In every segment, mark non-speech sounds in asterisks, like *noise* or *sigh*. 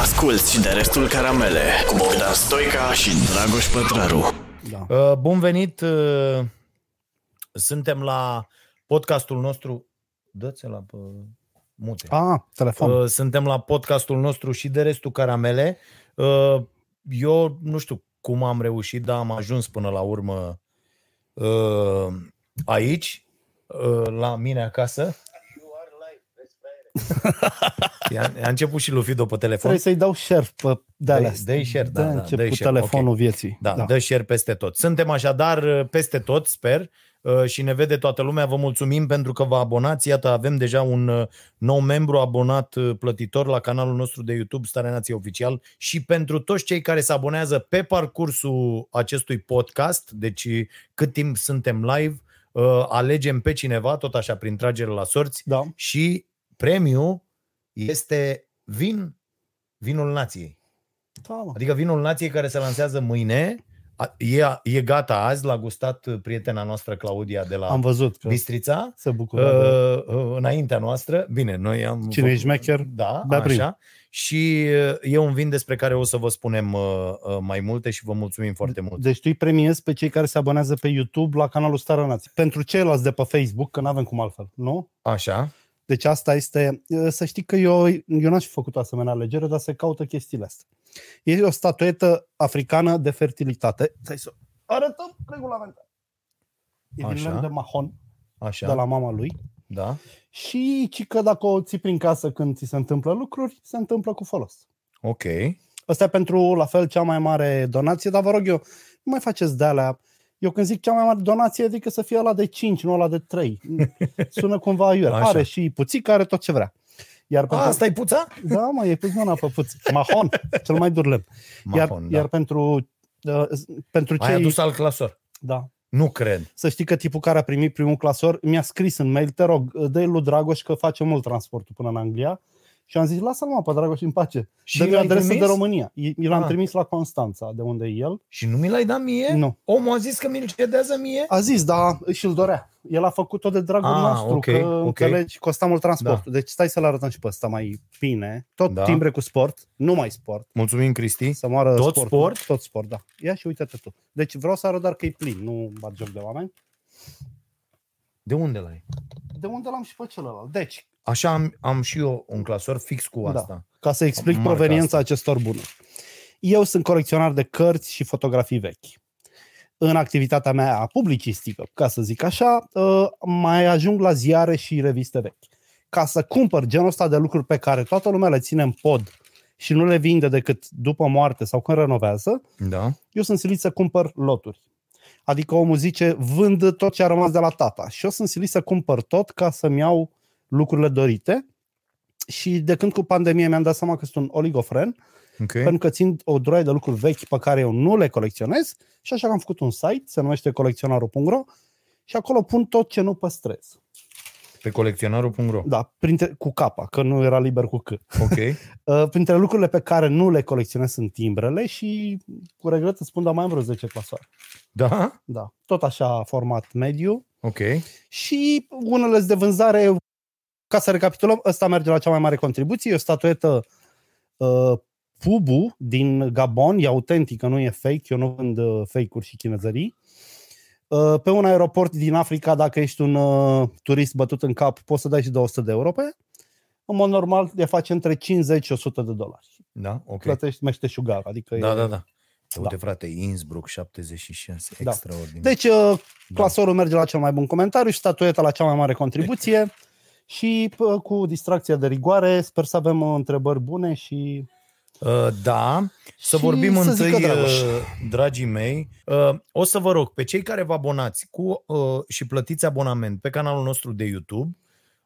Asculți și de restul caramele cu Bogdan Stoica și Dragoș Pătraru. Da. Uh, bun venit! Uh, suntem la podcastul nostru. Dă-ți la pe mute. Ah, telefon. Uh, suntem la podcastul nostru și de restul caramele. Uh, eu nu știu cum am reușit, dar am ajuns până la urmă uh, aici, uh, la mine acasă. *laughs* I-a, a început și lui Fido pe telefon. Trebuie să-i dau share pe de alea. Dă- dă-i share, da, Dă da, început dă-i share, telefonul ok. vieții. Da, da, dă share peste tot. Suntem așadar uh, peste tot, sper, uh, și ne vede toată lumea. Vă mulțumim pentru că vă abonați. Iată, avem deja un uh, nou membru abonat uh, plătitor la canalul nostru de YouTube Starea Nației Oficial și pentru toți cei care se abonează pe parcursul acestui podcast, deci cât timp suntem live, uh, alegem pe cineva, tot așa, prin tragere la sorți, Da. și premiul este vin, vinul nației. da mă. Adică vinul nației care se lansează mâine, a- e, e gata azi, l-a gustat prietena noastră Claudia de la Am văzut că Bistrița, se bucură. de- uh, uh, înaintea noastră. Bine, noi am... Cine e șmecher, Da, bea prim. așa. Și uh, e un vin despre care o să vă spunem uh, uh, mai multe și vă mulțumim foarte mult. Deci tu îi premiezi pe cei care se abonează pe YouTube la canalul Starea Nației. Pentru ceilalți de pe Facebook, că nu avem cum altfel, nu? Așa. Deci asta este, să știi că eu, eu n-aș fi făcut o asemenea alegere, dar se caută chestiile astea. E o statuetă africană de fertilitate. Stai să arătăm regulamentar. E din Așa. lemn de mahon, Așa. de la mama lui. Da. Și ci că dacă o ții prin casă când ți se întâmplă lucruri, se întâmplă cu folos. Ok. Asta e pentru, la fel, cea mai mare donație, dar vă rog eu, nu mai faceți de alea. Eu când zic cea mai mare donație, adică să fie ăla de 5, nu ăla de 3. Sună cumva iurea. Așa. Are și puțică, are tot ce vrea. Iar A, pentru... asta e puța? Da, mă, e pus mâna pe puț. Mahon, cel mai dur lemn. Iar, Mahon, da. iar pentru, uh, pentru Ai cei... adus alt clasor. Da. Nu cred. Să știi că tipul care a primit primul clasor mi-a scris în mail, te rog, dă lui Dragoș că face mult transportul până în Anglia. Și am zis, lasă-l mă pe Dragoș în pace. Și Dă-mi l-ai adresă trimis? de România. I- I l-am Ah. trimis la Constanța, de unde e el. Și nu mi l-ai dat mie? Nu. Omul a zis că mi-l cedează mie? A zis, da, și îl dorea. El a făcut-o de dragul Ah, nostru, ok, că ok. înțelegi, costa mult transportul. Deci stai să-l arătăm și pe ăsta mai bine. Tot Da. timbre cu sport, nu mai sport. Mulțumim, Cristi. Să moară Tot sportul. sport? Tot sport, da. Ia și uite-te tu. Deci vreau să arăt doar că e plin, nu bat joc de oameni. De unde l-ai? De unde l-am și pe celălalt? Deci, Așa am, am și eu un clasor fix cu Da. asta. ca să explic Marca proveniența acestor bunuri. Eu sunt colecționar de cărți și fotografii vechi. În activitatea mea publicistică, ca să zic așa, uh, mai ajung la ziare și reviste vechi. Ca să cumpăr genul ăsta de lucruri pe care toată lumea le ține în pod și nu le vinde decât după moarte sau când renovează, Da. eu sunt silit să cumpăr loturi. Adică omul zice, vând tot ce a rămas de la tata. Și eu sunt silit să cumpăr tot ca să-mi iau lucrurile dorite. Și de când cu pandemie mi-am dat seama că sunt un oligofren, Ok. pentru că țin o droaie de lucruri vechi pe care eu nu le colecționez și așa că am făcut un site, se numește colecționarul.ro și acolo pun tot ce nu păstrez. Pe colecționarul.ro. Da, printre, cu capa, că nu era liber cu C. Ok. *laughs* Uh, printre lucrurile pe care nu le colecționez sunt timbrele și cu regret îți spun, dar mai am vreo 10 clasoare. Da? Da, tot așa format mediu Ok. și unele sunt de vânzare. Ca să recapitulăm, ăsta merge la cea mai mare contribuție, e o statuetă uh, Pubu din Gabon, e autentică, nu e fake, eu nu vând uh, fake-uri și chinezării. Uh, pe un aeroport din Africa, dacă ești un uh, turist bătut în cap, poți să dai și 200 de euro pe ea. În mod normal, le face între 50 și 100 de dolari. Da? Ok. Plătești meșteșugar, adică Da, e... da, da. Uite, Da. frate, Innsbruck 76, Da. extraordinar. Deci, uh, clasorul merge la cel mai bun comentariu și statueta la cea mai mare contribuție. *laughs* Și p- cu distracția de rigoare, sper să avem uh, întrebări bune și Uh, da, să Și vorbim să întâi, zică Dragoș. uh, dragii mei. Uh, o să vă rog, pe cei care vă abonați cu uh, și plătiți abonament pe canalul nostru de YouTube,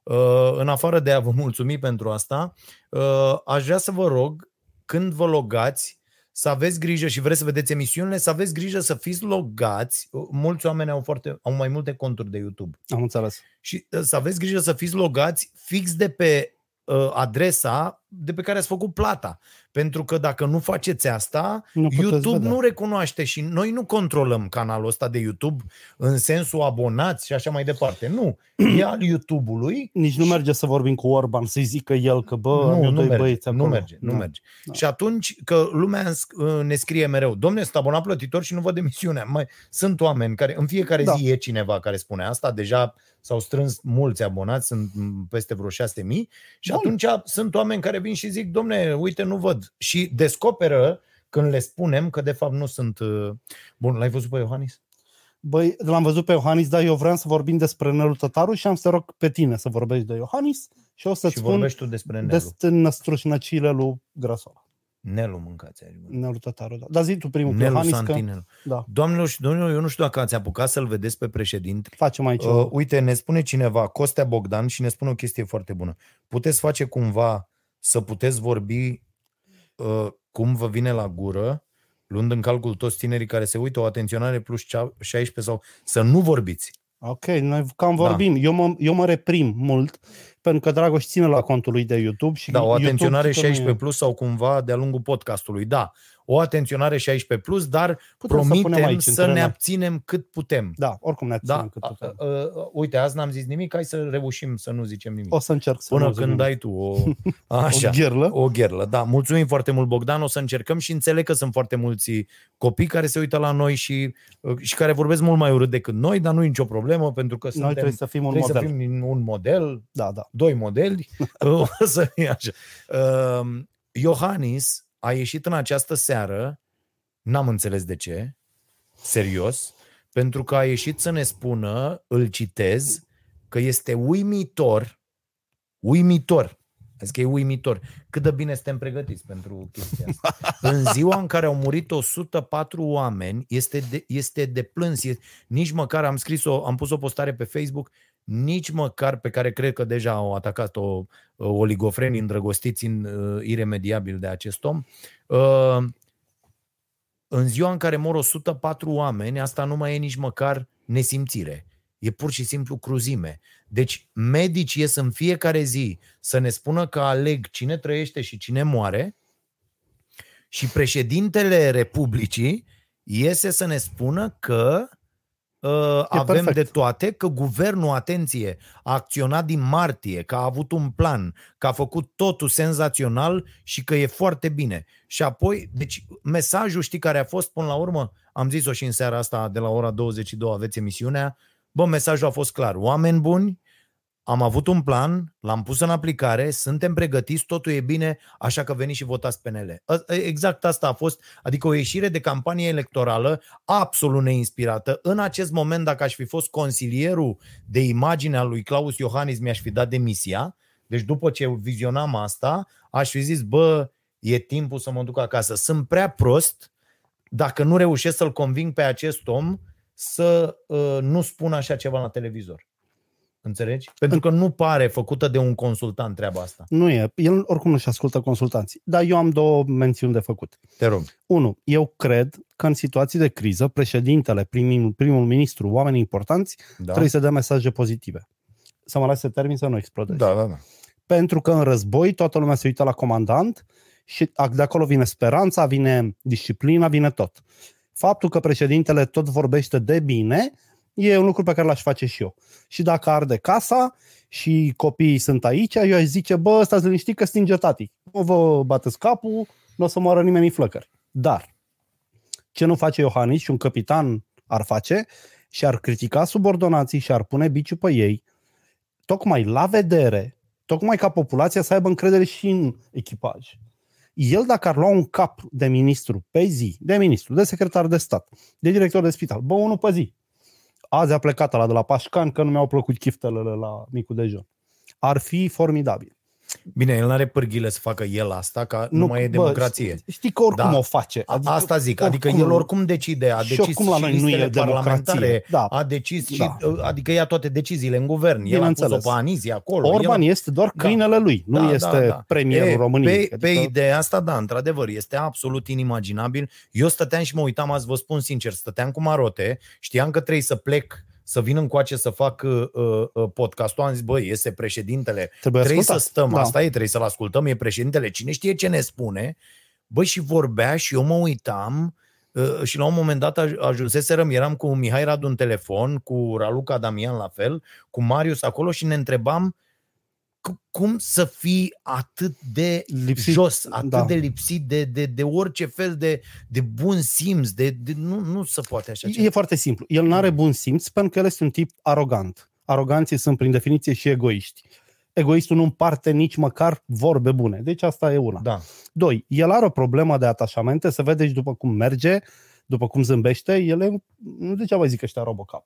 uh, în afară de a vă mulțumi pentru asta, uh, aș vrea să vă rog, când vă logați, să aveți grijă și vreți să vedeți emisiunile, să aveți grijă să fiți logați. Uh, Mulți oameni au, foarte, au mai multe conturi de YouTube. am înțeles. Și uh, să aveți grijă să fiți logați fix de pe uh, adresa de pe care ați făcut plata. Pentru că dacă nu faceți asta, Nu puteți YouTube vedea. nu recunoaște și noi nu controlăm canalul ăsta de YouTube în sensul abonați și așa mai departe. Nu. E al YouTube-ului Nici nu merge să vorbim cu Orban, să-i zică el că, bă, am nu, eu nu, doi merge, băieți nu acolo. merge, nu Da. merge. Și atunci că lumea îns- ne scrie mereu, domne, sunt abonat plătitor și nu văd emisiunea. Mai, sunt oameni care, în fiecare Da. zi e cineva care spune asta, deja s-au strâns mulți abonați, sunt m, peste vreo 6.000 și Bun. atunci sunt oameni care vin și zic, domne, uite, nu văd. Și descoperă când le spunem că de fapt nu sunt... uh, Bun, l-ai văzut pe Iohannis? Băi, l-am văzut pe Iohannis, dar eu vreau să vorbim despre Nelu Tătaru și am să te rog pe tine să vorbești de Iohannis și o să-ți și spun vorbești tu despre Nelu. despre năstrușnăcile lui Grasola. Nelu mâncați. Adică. Nelu Tătaru, da. Dar zi tu primul cu Nelu Iohannis că... Santinelu. Da, Doamnelor și domnilor, eu nu știu dacă ați apucat să-l vedeți pe președinte. facem aici. Uh, uite, ne spune cineva, Costea Bogdan, și ne spune o chestie foarte bună. Puteți face cumva să puteți vorbi uh, cum vă vine la gură, luând în calcul toți tinerii care se uită, o atenționare plus cea- 16 sau să nu vorbiți. Ok, noi cam Da. vorbim. Eu, mă, eu mă reprim mult pentru că Dragoș ține la contul lui de YouTube și Da, o YouTube atenționare știi că nu e- 16 plus sau cumva de-a lungul podcastului. Da, o atenționare 16 plus, dar Putem să punem promitem aici, să, între ne noi. abținem cât putem. Da, oricum ne Da, ținem cât a, putem. a, a, uite, azi n-am zis nimic, hai să reușim să nu zicem nimic. O să încerc să Până nu zic când nimic. dai tu o... *laughs* Așa. o gherlă. O gherlă, da. Mulțumim foarte mult, Bogdan. O să încercăm și înțeleg că sunt foarte mulți copii care se uită la noi și, uh, și care vorbesc mult mai urât decât noi, dar nu e nicio problemă, pentru că Noi suntem, trebuie să fim un trebuie model. să fim un model, Da, da. doi modeli. *laughs* o să fie așa. Uh, Iohannis a ieșit în această seară, n-am înțeles de ce, serios, pentru că a ieșit să ne spună, îl citez, că este uimitor, uimitor, Zic că e uimitor. Cât de bine suntem pregătiți pentru chestia asta. *laughs* În ziua în care au murit 104 oameni, este de, este de plâns. E, nici măcar am scris-o, am pus o postare pe Facebook, nici măcar pe care cred că deja au atacat-o oligofrenii îndrăgostiți în, uh, iremediabil de acest om. Uh, în ziua în care mor 104 oameni, asta nu mai e nici măcar nesimțire. E pur și simplu cruzime. Deci medici ies în fiecare zi să ne spună că aleg cine trăiește și cine moare și președintele Republicii iese să ne spună că uh, avem perfect. de toate, că guvernul, atenție, a acționat din martie, că a avut un plan, că a făcut totul senzațional și că e foarte bine. Și apoi, deci mesajul, știi care a fost până la urmă? Am zis-o și în seara asta de la ora 22 aveți emisiunea. Bă, mesajul a fost clar. Oameni buni, am avut un plan, l-am pus în aplicare, suntem pregătiți, totul e bine, așa că veniți și votați PNL. A- Exact asta a fost, adică o ieșire de campanie electorală absolut neinspirată. În acest moment, dacă aș fi fost consilierul de imagine al lui Claus Iohannis, mi-aș fi dat demisia. Deci după ce vizionam asta, aș fi zis, bă, e timpul să mă duc acasă. Sunt prea prost dacă nu reușesc să-l conving pe acest om să uh, nu spună așa ceva la televizor. Înțelegi? Pentru că nu pare făcută de un consultant treaba asta. Nu e. El oricum nu-și ascultă consultanții. Dar eu am două mențiuni de făcut. Te rog. Unu, eu cred că în situații de criză, președintele, primul, primul ministru, oamenii importanți, Da, trebuie să dea mesaje pozitive. Să mă lase să termin să nu explodez. da, da. da. Pentru că în război toată lumea se uită la comandant și de acolo vine speranța, vine disciplina, vine tot. Faptul că președintele tot vorbește de bine e un lucru pe care l-aș face și eu. Și dacă arde casa și copiii sunt aici, eu aș zice, bă, stați liniștit că stinge tati. Nu vă bateți capul, nu o să moară nimeni în flăcări. Dar, ce nu face Iohannis și un capitan ar face și ar critica subordonații și ar pune biciul pe ei, tocmai la vedere, tocmai ca populația să aibă încredere și în echipaj. El dacă ar lua un cap de ministru pe zi, de ministru, de secretar de stat, de director de spital, bă, unul pe zi, azi a plecat la de la Pașcan că nu mi-au plăcut chiftele la micul dejun. Ar fi formidabil. Bine, el nu are pârghile să facă el asta, că nu, nu mai e bă, democrație. Știi, știi că oricum Da. o face. A- Asta zic, adică el oricum decide, a Și decis oricum la și noi nu e listele parlamentare, democrație. Da. a decis și, Da. adică ia toate deciziile în guvern. El a Bineînțeles. pus-o pe Anizia acolo. Orban el... este doar Da. câinele lui, nu Da, este da, da. premierul E, României. Pe, pe ideea asta, da, într-adevăr, este absolut inimaginabil. Eu stăteam și mă uitam, azi vă spun sincer, stăteam cu marote, știam că trebuie să plec să vin încoace să fac uh, uh, podcastul, am zis, băi, este președintele, Trebuie, trebuie să ascultat. stăm, Da. asta e, trebuie să-l ascultăm, e președintele, cine știe ce ne spune. Băi, și vorbea și eu mă uitam uh, și la un moment dat aj- ajunseserăm, eram cu Mihai Radu în telefon, cu Raluca Damian la fel, cu Marius acolo și ne întrebam cu- cum să fii atât de Lipsit, jos, atât da. de lipsit de, de, de orice fel de, de bun simț, de, de, nu, nu se poate așa ceva. E foarte simplu. El nu are bun simț pentru că el este un tip arogant. Aroganții sunt prin definiție și egoiști. Egoistul nu împarte nici măcar vorbe bune. Deci asta e una. Da. Doi, el are o problemă de atașamente, se vede și după cum merge, după cum zâmbește, el e, nu degeaba zic ăștia Robocop.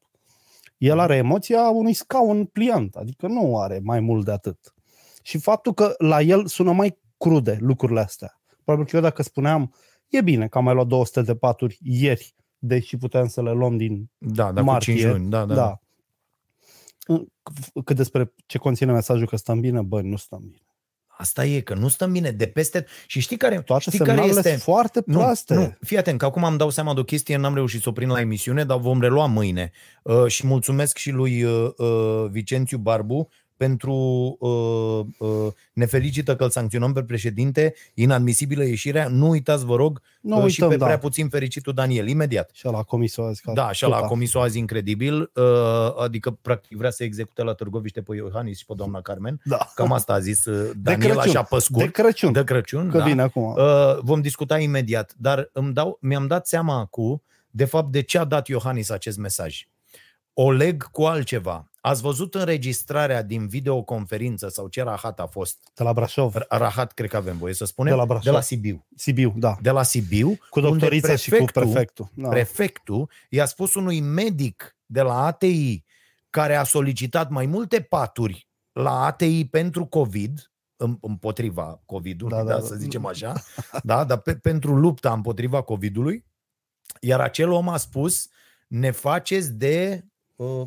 El are emoția unui scaun pliant, adică nu are mai mult de atât. Și faptul că la el sună mai crude lucrurile astea. Probabil că eu dacă spuneam, e bine că am mai luat 200 de paturi ieri, deși puteam să le luăm din Da, da, martie. cu 5 luni. Da, da. da. Cât despre ce conține mesajul că stăm bine, bă, nu stăm bine. Asta e, că nu stăm bine de peste... Și știi care, Toate știi care semnalele este... sunt foarte Nu, proaste. nu, fii atent, că acum am dau seama de o chestie, n-am reușit să o prind la emisiune, dar vom relua mâine. Uh, și mulțumesc și lui uh, uh, Vicențiu Barbu pentru uh, uh, ne felicită că îl sancționăm pe președinte, inadmisibilă ieșirea. Nu uitați, vă rog, Nu uh, uităm, și pe da. prea puțin fericitul Daniel, imediat. Și la comisul azi. ca Da, așa la tuta. comisul azi incredibil, uh, adică practic vrea să execute la Târgoviște pe Iohannis și pe doamna Carmen. Da. Cam asta a zis uh, Daniel, Crăciun. așa pe scurt. De Crăciun. De Crăciun, că da. vine acum. Uh, vom discuta imediat, dar îmi dau, mi-am dat seama acum, de fapt, de ce a dat Iohannis acest mesaj. O leg cu altceva. Ați văzut înregistrarea din videoconferință sau ce rahat a fost? De la Brașov. Rahat, cred că avem voie să spunem. De la Brașov. de la Sibiu. Sibiu, da. De la Sibiu. Cu doctorița unde și cu prefectul. Da. prefectul i-a spus unui medic de la ATI care a solicitat mai multe paturi la ATI pentru COVID, în- împotriva COVID-ului, da, Da, da, da, da, să da. zicem așa, da, dar pe, pentru lupta împotriva COVID-ului, iar acel om a spus, ne faceți de, uh,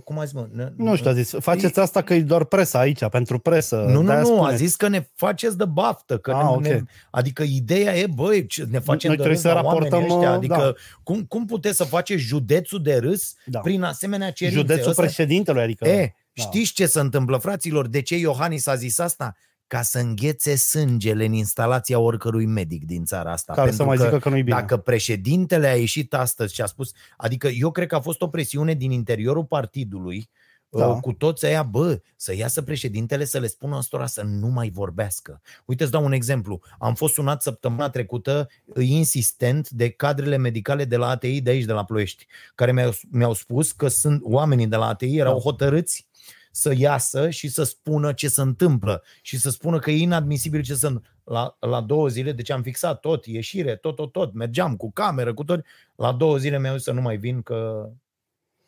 cum a zis, mă? Ne, Nu știu, a zis, faceți asta că e doar presa aici, pentru presă. nu, nu, de-aia nu, a spune. zis că ne faceți de baftă. Că Ah, ne, ok. ne, adică ideea e, băi, ce- ne facem Noi de trebuie râs să la raportăm, oamenii ăștia. uh, Adică da. cum, cum puteți să faceți județul de râs Da. prin asemenea cerințe? Județul Ăsta- președintelui, adică... E, da. știți ce se întâmplă, fraților? De ce Iohannis a zis asta? Ca să înghețe sângele în instalația oricărui medic din țara asta. care să Pentru mai că zică că nu-i bine. dacă președintele a ieșit astăzi și a spus, adică eu cred că a fost o presiune din interiorul partidului, Da. da. cu toți aia, bă, să iasă președintele să le spună ăstora să nu mai vorbească. Uite, îți dau un exemplu. Am fost sunat săptămâna trecută uh, insistent de cadrele medicale de la ATI de aici, de la Ploiești, care mi-au, mi-au spus că sunt oamenii de la ATI erau Da. hotărâți să iasă și să spună ce se întâmplă și să spună că e inadmisibil ce sunt la, la două zile, deci am fixat tot, ieșire, tot, tot, tot, mergeam cu cameră, cu tot, la două zile mi-au zis să nu mai vin că...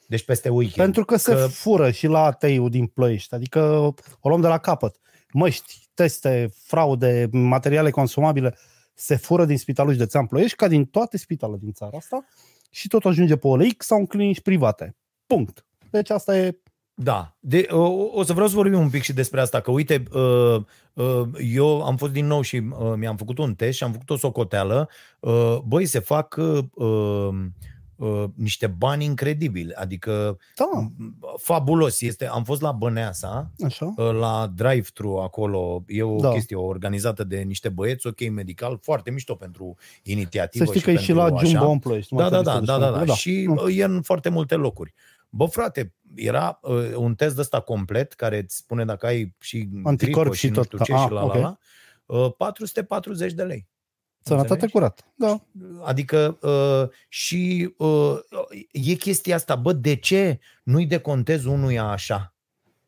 Deci peste weekend. Pentru că, se că- fură și la ATI-ul din Ploiești. Adică o luăm de la capăt. Măști, teste, fraude, materiale consumabile se fură din spitalul județean Ploiești ca din toate spitalele din țara asta și tot ajunge pe OLX sau în clinici private. Punct. Deci asta e... Da, de, o, o să vreau să vorbim un pic și despre asta, că uite, uh, uh, eu am fost din nou și uh, mi-am făcut un test și am făcut o socoteală. Uh, băi, se fac uh, uh, uh, niște bani incredibili, adică Da, fabulos. Este, am fost la Băneasa, așa. uh, la drive-thru acolo, e o Da. da. chestie organizată de niște băieți, ok, medical, foarte mișto pentru inițiativă. Să știi că e și pentru la așa. Jumbo în Ploiești. nu Da, mai da, trebuie da, să da, le da, spun. da. Și Mm. uh, e în foarte multe locuri. Bă, frate, era uh, un test ăsta complet care îți spune dacă ai și Anticorp gripă și și, tot. nu știu ce Ah, și la ok. la la. Uh, 440 de lei. Sănătate Înțelegi? curat. Da. Adică uh, și uh, e chestia asta, bă, de ce nu-i decontezi unuia așa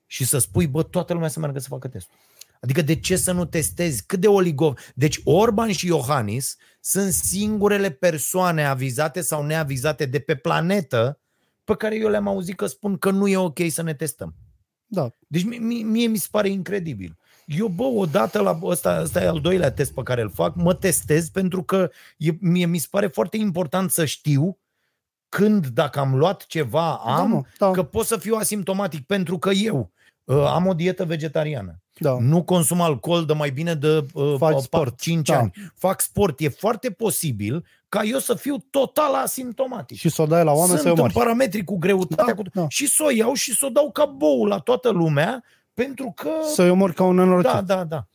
și să spui, bă, toată lumea să meargă să facă testul? Adică de ce să nu testezi? Cât de oligov... Deci Orban și Iohannis sunt singurele persoane avizate sau neavizate de pe planetă pe care eu le-am auzit că spun că nu e ok să ne testăm. Da. Deci mie, mie, mie mi se pare incredibil. Eu, bă, odată la ăsta, ăsta e al doilea test pe care îl fac, mă testez pentru că e, mie mi se pare foarte important să știu când, dacă am luat ceva, am, da, mă, da, că pot să fiu asimptomatic pentru că eu uh, am o dietă vegetariană. da. Nu consum alcool de mai bine de uh, Faci pa- sport, 5 da. ani. Fac sport. E foarte posibil ca eu să fiu total asimptomatic. Și să o dai la oameni să Sunt o în mori. parametri cu greutatea. Da, cu... da. Și să o iau și să o dau ca bou la toată lumea, pentru că... Să-i omori ca un nenorocit. Da, da, da.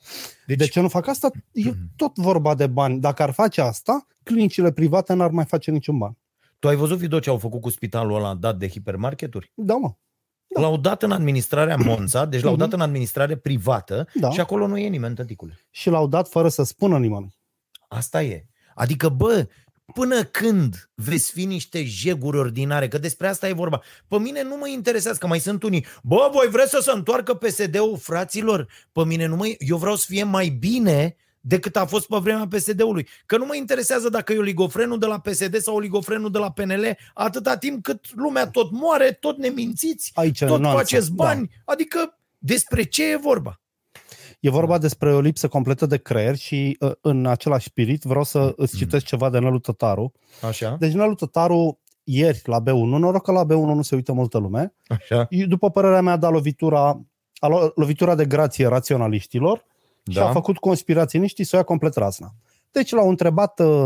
Deci, de ce nu fac asta? E tot vorba de bani. Dacă ar face asta, clinicile private n-ar mai face niciun ban. Tu ai văzut video ce au făcut cu spitalul ăla dat de hipermarketuri? Da, mă. Da. L-au dat în administrarea Monța, deci l-au dat în administrare privată Da. și acolo nu e nimeni, tăticule. Și l-au dat fără să spună nimănui. Asta e. Adică, bă, până când veți fi niște jeguri ordinare, că despre asta e vorba. Pe mine nu mă interesează, că mai sunt unii, bă, voi vreți să se întoarcă PSD-ul, fraților? Pe mine nu mă... Eu vreau să fie mai bine decât a fost pe vremea PSD-ului. Că nu mă interesează dacă e oligofrenul de la PSD sau oligofrenul de la PNL, atâta timp cât lumea tot moare, tot ne mințiți, Aici e tot nuanța. faceți bani. Adică despre ce e vorba? E vorba despre o lipsă completă de creier și uh, în același spirit vreau să îți citesc ceva de Nelu Tătaru. Așa? Deci Nelu Tătaru ieri la B1, noroc că la B1 nu se uită multă lume, Așa. după părerea mea a dat lovitura, a luat lovitura de grație raționaliștilor și Da. a făcut conspiraționiștii să o ia complet razna. Deci l-au întrebat, uh,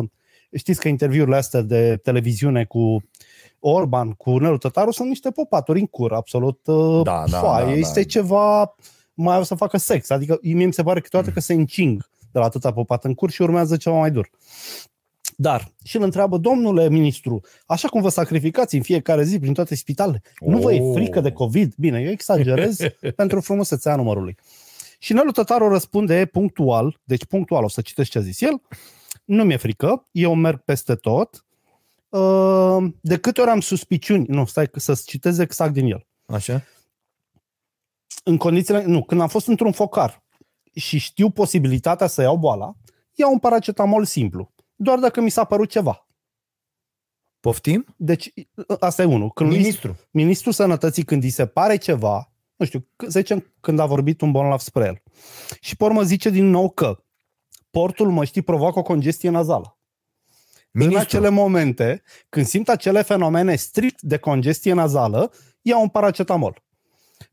știți că interviurile astea de televiziune cu Orban, cu Nelu Tătaru sunt niște popaturi în cur, absolut uh, Da, da, foaie. da, da. Este ceva, mai o să facă sex. Adică mie mi se pare câteodată că se încing de la atâta popat în cur și urmează ceva mai dur. Dar și îl întreabă, domnule ministru, așa cum vă sacrificați în fiecare zi prin toate spitalele, nu vă e Oh. frică de COVID? Bine, eu exagerez *laughs* pentru frumusețea numărului. Și Nelu Tătaru răspunde punctual, deci punctual, o să citesc ce a zis el, nu mi-e frică, eu merg peste tot, Uh, de câte ori am suspiciuni, nu, stai să-ți citez exact din el. Așa? În condițiile, nu, când am fost într-un focar și știu posibilitatea să iau boala, iau un paracetamol simplu, doar dacă mi s-a părut ceva. Poftim? Deci, asta e unul. Când Ministru. Ministrul Sănătății, când îi se pare ceva, nu știu, să zicem când a vorbit un bolnav spre el, și pe urmă zice din nou că portul măștii provoacă o congestie nazală. Ministru. În acele momente, când simt acele fenomene strict de congestie nazală, iau un paracetamol.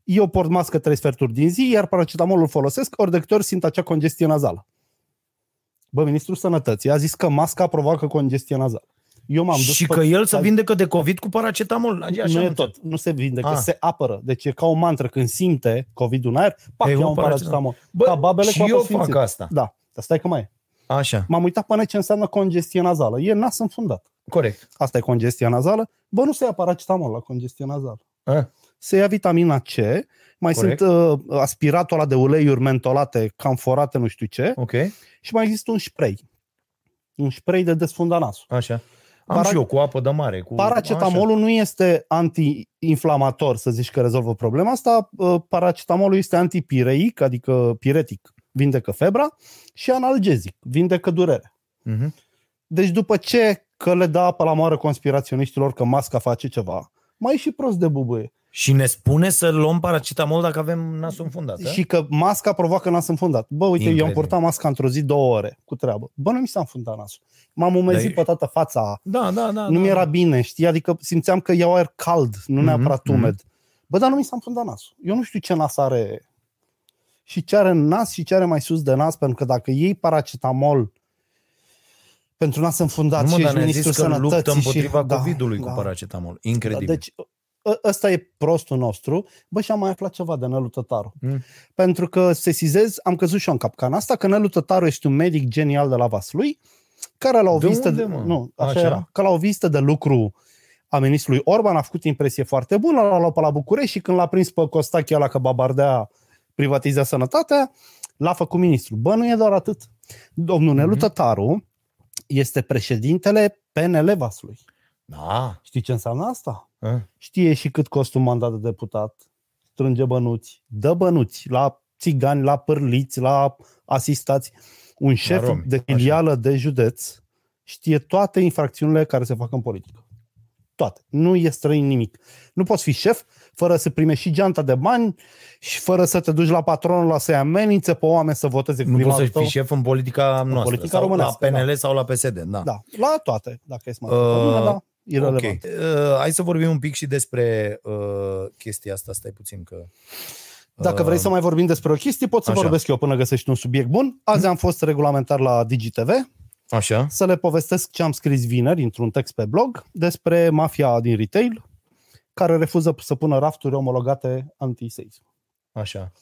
Eu port mască trei sferturi din zi, iar paracetamolul folosesc ori de câte ori simt acea congestie nazală. Bă, Ministrul Sănătății a zis că masca provoacă congestie nazală. Eu m-am dus Și pe- că el se vindecă de COVID cu paracetamol. Așa nu am e înțeles. tot, nu se vindecă, Ah. se apără. Deci e ca o mantră, când simte COVID-ul în aer, pac, Ei, ia un un paracetamol. Bă, Ca babele și cu apă eu sfințită. fac asta. Da, dar stai că mai e. Așa, M-am uitat până ce înseamnă congestie nazală. E nas înfundat. corect. Asta e congestia nazală. Bă, nu se ia paracetamol la congestie nazală. A, Se ia vitamina C, mai Corect. sunt uh, aspiratul ăla de uleiuri mentolate, camforate, nu știu ce, ok, și mai există un spray. Un spray de desfunda nasul. așa. Am Para- și eu cu apă de mare. Cu... Paracetamolul nu este anti-inflamator, să zici că rezolvă problema asta. Uh, Paracetamolul este antipireic, adică piretic, vindecă febra, și analgezic, vindecă durerea. Așa. Mhm. Deci după ce că le dă apă la moară conspiraționiștilor că masca face ceva, mai e și prost de bubuie. Și ne spune să luăm paracetamol dacă avem nasul înfundat, da? Și că masca provoacă nas înfundat. Bă, uite, eu am Incredibil. purtat masca într-o zi două ore cu treabă. Bă, nu mi s-a înfundat nasul. M-am umezit Dar pe toată fața. Da, da, da. nu da, mi-era da. bine, știi? Adică simțeam că iau aer cald, nu Mhm, neapărat mhm. umed. Bă, dar nu mi s-a înfundat nasul. Eu nu știu ce nas are și ce are în nas și ce are mai sus de nas, pentru că dacă iei paracetamol pentru nas înfundat Nu, mă, și dar ești ne-a zis ministrul că luptă sănătății împotriva și... Da, COVID-ului cu da. paracetamol. Incredibil. Deci ă- ăsta e prostul nostru. Bă, și am mai aflat ceva de Nelu Tătaru. Mm. Pentru că sesizez, am căzut și eu în capcana asta, că Nelu Tătaru este un medic genial de la Vaslui, care la o De vizită... unde, mă? Nu, așa, Așa? era. Că la o vizită de lucru a ministrului Orban a făcut impresie foarte bună, l-a luat pe la București și când l-a prins pe Costache la că Babardea privatizea sănătatea, l-a făcut ministru. Bă, nu e doar atât. Domnul Nelu Mhm. Tătaru este președintele PNL Vaslui. Da. Știi ce înseamnă asta? A? Știe și cât costă un mandat de deputat. Strânge bănuți, dă bănuți la țigani, la pârliți, la asistați. Un șef romi, de filială de județ știe toate infracțiunile care se fac în politică. Toate. Nu e străin nimic. Nu poți fi șef fără să primești și geanta de bani și fără să te duci la patronul la să-i amenințe pe oameni să voteze cu Nu poți primarul să tău. fii șef în politica noastră. politica sau românească, la PNL sau la PSD. Da. Da, la toate, dacă e smart. Uh, Uh, da, Ok. irrelevant. Uh, hai să vorbim un pic și despre uh, chestia asta. Stai puțin că... Dacă vrei să mai vorbim despre o chestie, pot să Așa. vorbesc eu până găsești un subiect bun. Azi am fost regulamentar la DigiTV. Așa. să le povestesc ce am scris vineri într-un text pe blog despre mafia din retail care refuză să pună rafturi omologate antiseism. Așa.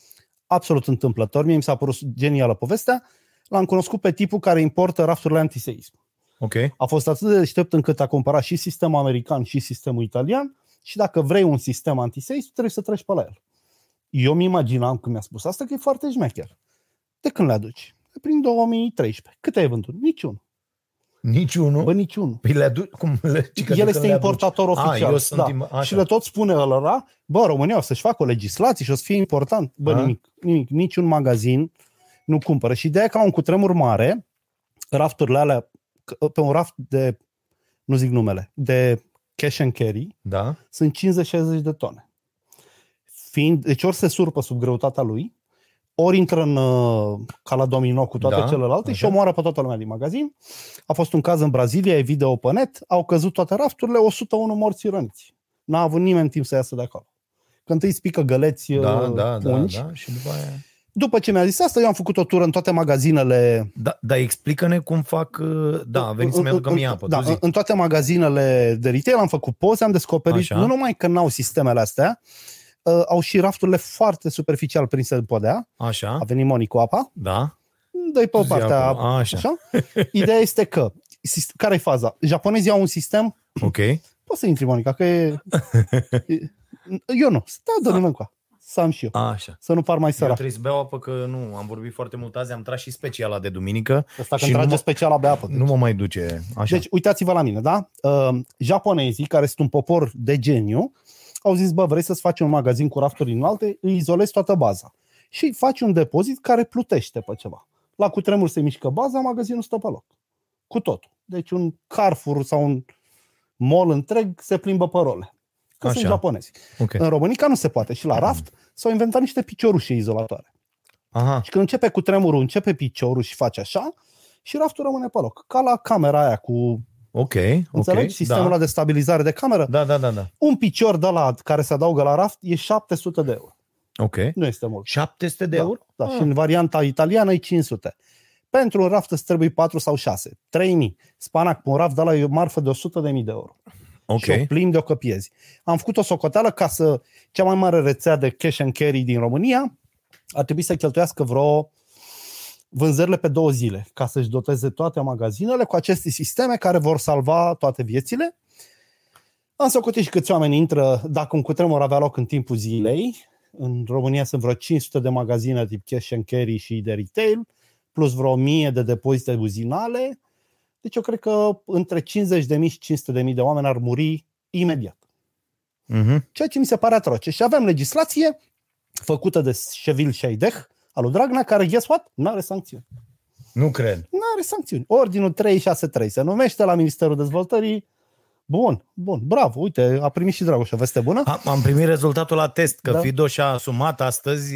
Absolut întâmplător. Mie mi s-a părut genială povestea. L-am cunoscut pe tipul care importă rafturile antiseism. Ok. A fost atât de deștept încât a cumpărat și sistemul american și sistemul italian și dacă vrei un sistem antiseism, trebuie să treci pe la el. Eu mi imaginam când mi-a spus asta că e foarte șmecher. De când le aduci? Prin 2013. Câte ai vândut? Niciun. Niciunul. Bă, niciunul. Păi le adu- cum le, ci că de El când este le aduci? importator A, oficial. eu sunt da. im- așa. Și le tot spune ălăra, bă, România o să-și facă o legislație și o să fie important. Bă, A? nimic, nimic, niciun magazin nu cumpără. Și ideea e că la un cutremur mare, rafturile alea, că- pe un raft de, nu zic numele, de cash and carry, Da? sunt 50-60 de tone. Fiind, deci ori se surpă sub greutatea lui, ori intră în, uh, ca la domino cu toate Da, celelalte și așa. omoară pe toată lumea din magazin. A fost un caz în Brazilia, e video pe net, au căzut toate rafturile, 101 morți răniți. N-a avut nimeni timp să iasă de acolo. Că întâi spică găleți Da, uh, da, da, pungi. da. Și după aia... După ce mi-a zis asta, eu am făcut o tură în toate magazinele Da, dar explică-ne cum fac... uh, Da, a venit să-mi În- aducă în- mie apă. Da, tu zi. în- în toate magazinele de retail am făcut poze, am descoperit Așa. nu numai că n-au sistemele astea, uh, au și rafturile foarte superficial prinse de podea. Așa, A venit Moni cu apa, da. dă-i pe Tu zi partea acum. Așa. așa. Ideea este că, sist- care e faza? Japonezii au un sistem, Ok. poți să intri, Monica, că e... *laughs* e- Eu nu, stau de nimeni cu să am și eu, Așa. să nu par mai Eu sărac. trebuie să beau apă că nu, am vorbit foarte mult azi, am tras și speciala de duminică. Asta și când nu trage mă- special abia apă. Nu mă mai duce așa. Deci, uitați-vă la mine, da? Uh, japonezii, care sunt un popor de geniu, au zis, bă, vrei să-ți faci un magazin cu rafturi înalte, îi izolezi toată baza. Și faci un depozit care plutește pe ceva. La cutremur se mișcă baza, magazinul stă pe loc. Cu totul. Deci un Carrefour sau un mall întreg se plimbă pe role. Că Așa. sunt japonezi. ok. În România nu se poate. Și la raft s-au inventat niște piciorușe izolatoare. Aha. Și când începe cu tremurul, începe piciorul și face așa și raftul rămâne pe loc. Ca la camera aia cu Ok. Înțelegi? ok. Sistemul da. ăla de stabilizare de cameră. da, da, da, da. Un picior de la care se adaugă la raft e 700 de euro. Ok. Nu este mult. 700 de Da, euro? Da, Ah. și în varianta italiană e 500. Pentru un raft îți trebuie 4 sau 6. 3000. Spanac pe un raft de la e o marfă de 100.000 de euro. Ok. Și o plimbi de o căpiezi. Am făcut o socoteală ca să cea mai mare rețea de cash and carry din România ar trebui să cheltuiască vreo vânzările pe două zile ca să-și doteze toate magazinele cu aceste sisteme care vor salva toate viețile. Am socotit și câți oameni intră, dacă un cutremur avea loc în timpul zilei, în România sunt vreo 500 de magazine tip cash and carry și de retail, plus vreo 1000 de depozite uzinale. Deci eu cred că între 50.000 și 500.000 de oameni ar muri imediat. Mhm. Ceea ce mi se pare atroce. Și avem legislație făcută de Șevil Șaideh, al lui Dragnea, care, guess what? Nu are sancțiuni. Nu cred. Nu are sancțiuni. Ordinul 363 se numește la Ministerul Dezvoltării. Bun, bun, bravo, uite, a primit și Dragoș o veste bună. Am, am primit rezultatul la test, că Da. da. Fidoș și-a asumat astăzi,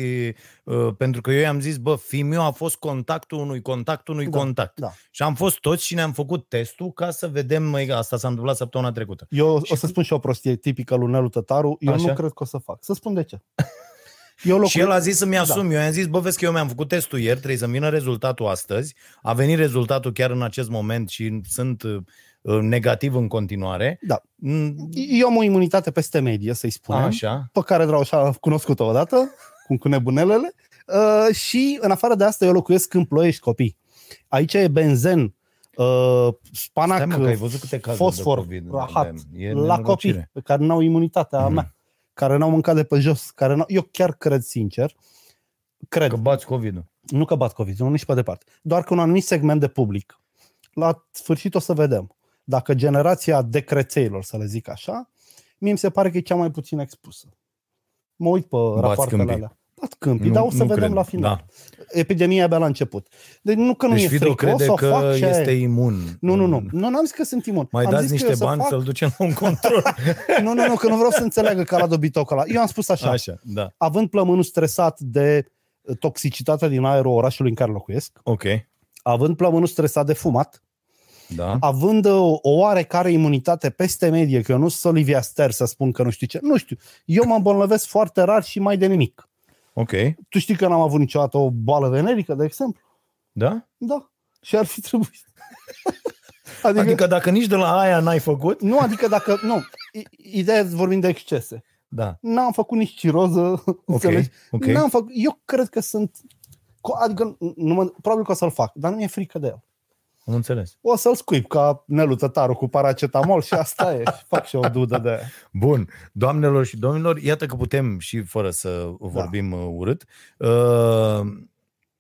uh, pentru că eu i-am zis, bă, Fimiu a fost contactul unui contact unui Da, contact. da. Și am fost toți și ne-am făcut testul ca să vedem, măi, asta s-a întâmplat săptămâna trecută. Eu o să spun și o prostie tipică lui Nelu Tătaru, eu Așa? nu cred că o să fac. Să spun de ce. Eu *laughs* Și el a zis să-mi Da. asum. Eu i-am zis, bă, vezi că eu mi-am făcut testul ieri, trebuie să-mi vină rezultatul astăzi. A venit rezultatul chiar în acest moment și sunt uh, negativ în continuare. Da. Mm, Eu am o imunitate peste medie, să-i spunem. Așa. pe care Dragoș a cunoscut-o odată, *laughs* cum cu nebunelele, uh, și în afară de asta eu locuiesc în Ploiești, copii. Aici e benzen, uh, spanac, Stai mă, că ai văzut câte cazuri fosfor, de COVID. rahat, E la nenorocire. copii pe care n-au imunitatea Mhm. mm. mea, care n-au mâncat de pe jos, care n-au... eu chiar cred sincer, cred, Că bați COVID-ul. nu că bat COVID, nu nici pe departe, doar că un anumit segment de public, la sfârșit o să vedem, dacă generația de crețeilor, să le zic așa, mie mi se pare că e cea mai puțin expusă. Mă uit pe rapoartele câmpii. alea. Bat câmpii, dar o să vedem cred. la final. Da. Epidemia e abia la început. Deci nu că nu Deci e Fido frică, o crede să o că fac ce este e. imun. Nu, nu, nu. Nu, n-am zis că sunt imun. Mai am dați zis că niște eu să bani fac... să-l ducem la un *laughs* control. Nu, nu, nu, că nu vreau să înțeleagă ca la dobitoc ăla. Eu am spus așa, Așa, da. având plămânul stresat de toxicitatea din aerul orașului în care locuiesc, Ok. având plămânul stresat de fumat, Da. având o, o oarecare imunitate peste medie, că eu nu sunt Olivia Ster să spun că nu știu ce, nu știu, eu mă îmbolnăvesc foarte rar și mai de nimic. Ok. Tu știi că n-am avut niciodată o boală venerică, de exemplu? Da? Da. Și ar fi trebuit. *laughs* Adică, adică dacă nici de la aia n-ai făcut, Nu, adică dacă... Nu, i- ideea e vorbim de excese. da. N-am făcut nici ciroză, *laughs* Ok, înțelegi? ok. N-am făcut, eu cred că sunt... co- Adică, nu mă, probabil că o să-l fac, dar nu mi-e frică de el. Am înțeles. O să-l scuip ca Nelu Tătaru cu paracetamol și asta e. Și fac și eu o dudă de aia. *laughs* Bun, doamnelor și domnilor, iată că putem și fără să vorbim da. urât. Uh,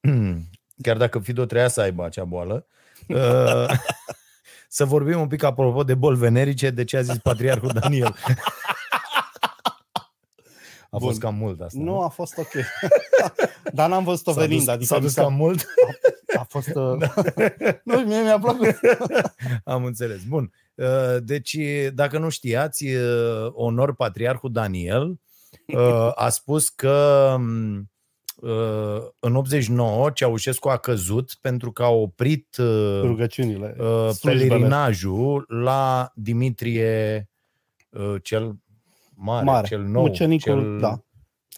*clears throat* chiar dacă Fido treia să aibă acea boală, uh, *laughs* să vorbim un pic apropo de boli venerice, de ce a zis *laughs* Patriarhul Daniel. A Bun. fost cam mult asta. Nu a fost ok. *laughs* Dar n-am văzut-o S-a venind. dus, Adică s-a mi dus s-a- cam mult. *laughs* A fost... Uh... *laughs* nu, mie mi-a plăcut. Am înțeles. Bun. Uh, Deci, dacă nu știați, uh, onor Patriarhul Daniel uh, a spus că um, uh, în 89 Ceaușescu a căzut pentru că a oprit uh, Rugăciunile. uh, slujbele. pelerinajul la Dimitrie uh, cel mare, Mare. cel nou, Mucenicul, cel, da.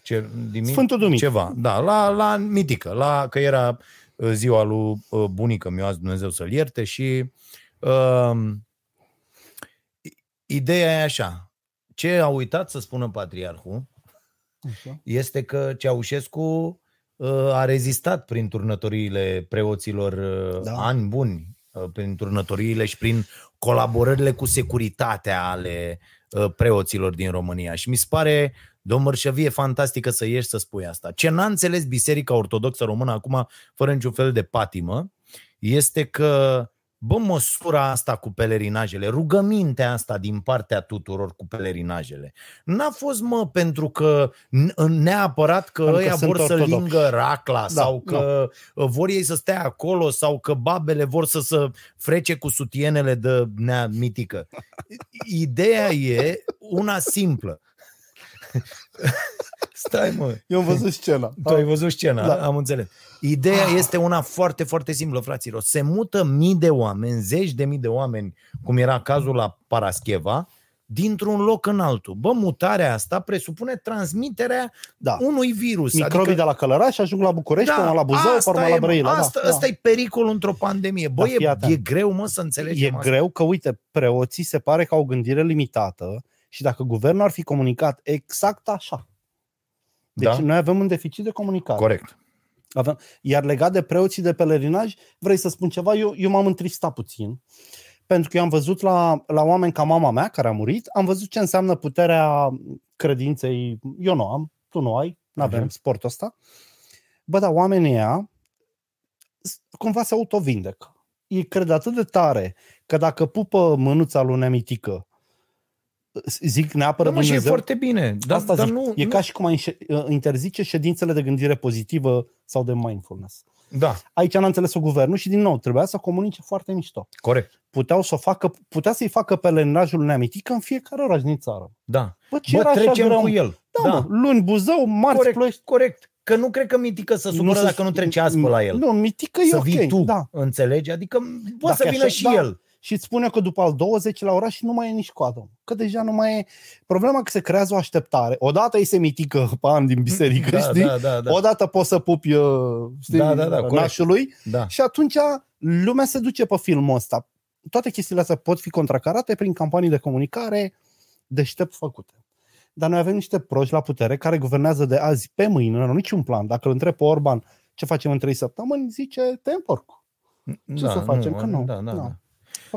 cel Dimitrie, Sfântul Dumitru. ceva, da, la, la mitică, la, că era uh, ziua lui uh, bunică mi azi Dumnezeu să-l ierte și uh, ideea e așa, ce a uitat să spună patriarhul Așa. este că Ceaușescu uh, a rezistat prin turnătoriile preoților uh, Da. ani buni, uh, prin turnătoriile și prin colaborările cu securitatea ale uh, preoților din România. Și mi se pare de o mărșăvie fantastică să ieși să spui asta. Ce n-a înțeles Biserica Ortodoxă Română acum, fără niciun fel de patimă, este că Bă, măsura asta cu pelerinajele, rugămintea asta din partea tuturor cu pelerinajele, n-a fost, mă, pentru că n- neapărat că Pentru că ăia sunt vor să ortodoxi. lingă racla Da, sau că vor ei să stea acolo sau că babele vor să se frece cu sutienele de nea mitică. *laughs* Ideea e una simplă. Stai, mă. *laughs* Eu am văzut scena. Tu ai văzut scena, Da. da. am înțeles. Ideea este una foarte, foarte simplă, fraților. Se mută mii de oameni, zeci de mii de oameni, cum era cazul la Parascheva, dintr-un loc în altul. Bă, mutarea asta presupune transmiterea Da. unui virus. Microbii adică, de la Călăraș ajung la București, da, la Buzău, pe urmă la e, Brăila. Asta, da, asta da. e pericolul într-o pandemie. Bă, Da, fii e, atent. e greu, mă, să înțelegem E asta. greu că, uite, preoții se pare că au o gândire limitată și dacă guvernul ar fi comunicat exact așa. Deci Da. noi avem un deficit de comunicare. Corect. Avem, iar legat de preoții de pelerinaj, vrei să spun ceva? Eu, eu m-am întristat puțin. Pentru că eu am văzut la, la oameni ca mama mea, care a murit, am văzut ce înseamnă puterea credinței. Eu nu am, tu nu ai, nu avem Mhm. sportul ăsta. Bă, dar oamenii ăia s- cumva se autovindecă. Ei cred atât de tare că dacă pupă mânuța lui neamitică, zic neapără Da, mă, și e Dumnezeu, foarte bine. Dar, Asta dar zic, nu, e nu, ca și cum ai înșe- interzice ședințele de gândire pozitivă sau de mindfulness. Da, Aici n-a înțeles-o guvernul și din nou trebuia să comunice foarte mișto. corect. Puteau să o facă, putea să-i facă pelerinajul neamitică în fiecare oraș din țară. Da. Bă, ce Bă, era așa trecem greu? cu el. Da, mă, luni Buzău, marți corect, Ploiești. corect. Că nu cred că mitică să supără se- dacă nu trece azi pe la el. Nu, mitică să e vii ok. tu, Da. înțelegi? Adică poate Dacă să vină așa- și da. el. Și îți spune că după al 20 la oraș nu mai e nici coadă. Că deja nu mai e... Problema că se creează o așteptare. Odată îi se mitică pe an din biserică, Da, știi? da, da, da. Odată poți să pupi uh, știi, Da, da, da, corect. nașului da. Și atunci lumea se duce pe filmul ăsta. Toate chestiile astea pot fi contracarate prin campanii de comunicare deștept făcute. Dar noi avem niște proști la putere care guvernează de azi pe mâine, nu au niciun plan. Dacă îl întreb pe Orban ce facem în trei săptămâni, zice, te întorc. Ce da, să facem? Nu, că nu. Da, da, nu. da.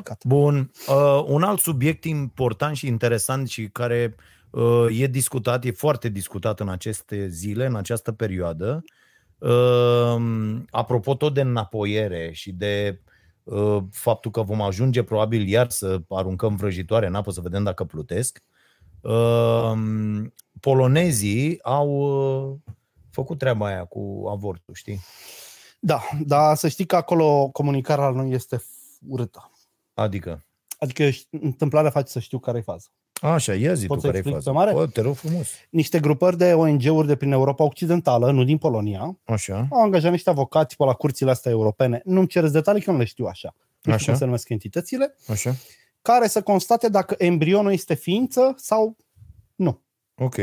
Păcat. Bun. Uh, un alt subiect important și interesant și care uh, e discutat, e foarte discutat în aceste zile, în această perioadă, uh, apropo tot de înapoiere și de uh, faptul că vom ajunge probabil iar să aruncăm vrăjitoare în apă să vedem dacă plutesc, uh, polonezii au uh, făcut treaba aia cu avortul, știi? Da, dar să știi că acolo comunicarea nu este urâtă. Adică, Adică eu ș- întâmplarea face să știu care e faza. așa, ia zi Poți tu să care e explic faza. pe mare? Bă, te rog frumos. Niște grupări de ONG-uri de prin Europa Occidentală, nu din Polonia, Așa. au angajat niște avocați pe la curțile astea europene. Nu-mi cereți detalii, că eu nu le știu așa. Nu știu Așa. cum se numesc entitățile, Așa. care să constate dacă embrionul este ființă sau nu. Ok.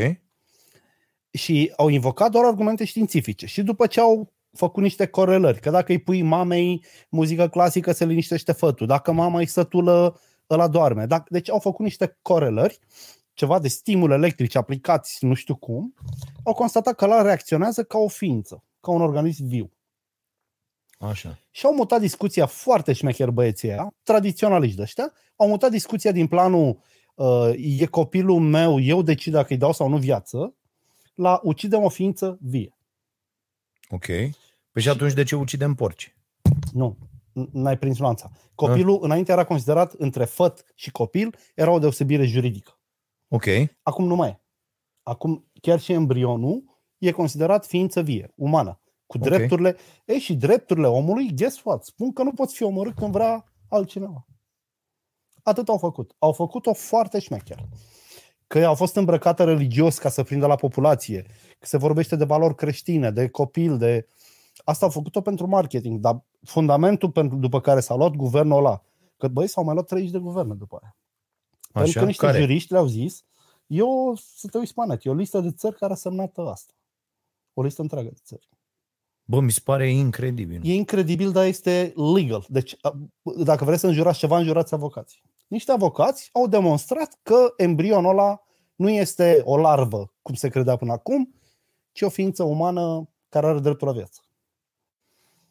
Și au invocat doar argumente științifice. Și după ce au făcut niște corelări. Că dacă îi pui mamei muzică clasică, se liniștește fătul. Dacă mama îi sătulă, ăla doarme. Dacă, deci au făcut niște corelări, ceva de stimul electrici aplicați nu știu cum, au constatat că la reacționează ca o ființă, ca un organism viu. Așa. Și au mutat discuția foarte șmecher băieții aia, tradiționaliști de ăștia, au mutat discuția din planul uh, e copilul meu, eu decid dacă îi dau sau nu viață, la ucidem o ființă vie. Ok. Păi și atunci de ce ucidem porci? Nu, n- n-ai prins nuanța. Copilul, înainte era considerat între făt și copil, era o deosebire juridică. Ok. Acum nu mai e. Acum chiar și embrionul e considerat ființă vie, umană, cu Ok. drepturile. Ei, și drepturile omului, guess what? Spun că nu poți fi omorât când vrea altcineva. Atât au făcut. Au făcut-o foarte șmecher. Că au fost îmbrăcată religios ca să prindă la populație, că se vorbește de valori creștine, de copil, de... Asta au făcut-o pentru marketing, dar fundamentul pentru, după care s-a luat guvernul ăla, că băi, s-au mai luat 30 de guverne după aia. Pentru Așa. că niște Care? juriști le-au zis, eu, să te uiți pe net, e o listă de țări care a semnat asta. O listă întreagă de țări. Bă, mi se pare incredibil. E incredibil, dar este legal. Deci, a- dacă vreți să înjurați ceva, înjurați avocații. Niște avocați au demonstrat că embrionul ăla nu este o larvă, cum se credea până acum, ci o ființă umană care are dreptul la viață.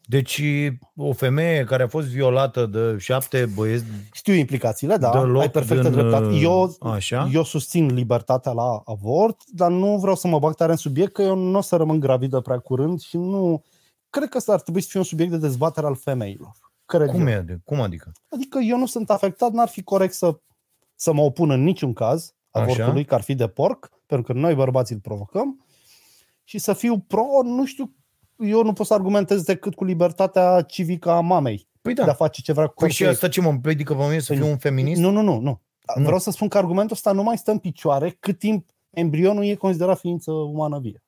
Deci o femeie care a fost violată de șapte băieți Știu implicațiile, da, Deloc ai perfectă din, dreptate. Eu, uh, așa? eu susțin libertatea la avort, dar nu vreau să mă bag tare în subiect, că eu nu o să rămân gravidă prea curând și nu... Cred că ăsta ar trebui să fie un subiect de dezbatere al femeilor. Cred Cum eu. e? de- Cum adică? Adică eu nu sunt afectat, n-ar fi corect să, să mă opun în niciun caz avortului, Așa. că ar fi de porc, pentru că noi bărbații îl provocăm, și să fiu pro, nu știu, eu nu pot să argumentez decât cu libertatea civică a mamei Păi de a da. face ce vrea cu Păi și corpul ei. asta ce mă împiedică pe mine să Păi fiu un feminist? Nu, nu, nu, nu. Nu. Vreau să spun că argumentul ăsta nu mai stă în picioare cât timp embrionul e considerat ființă umană vie.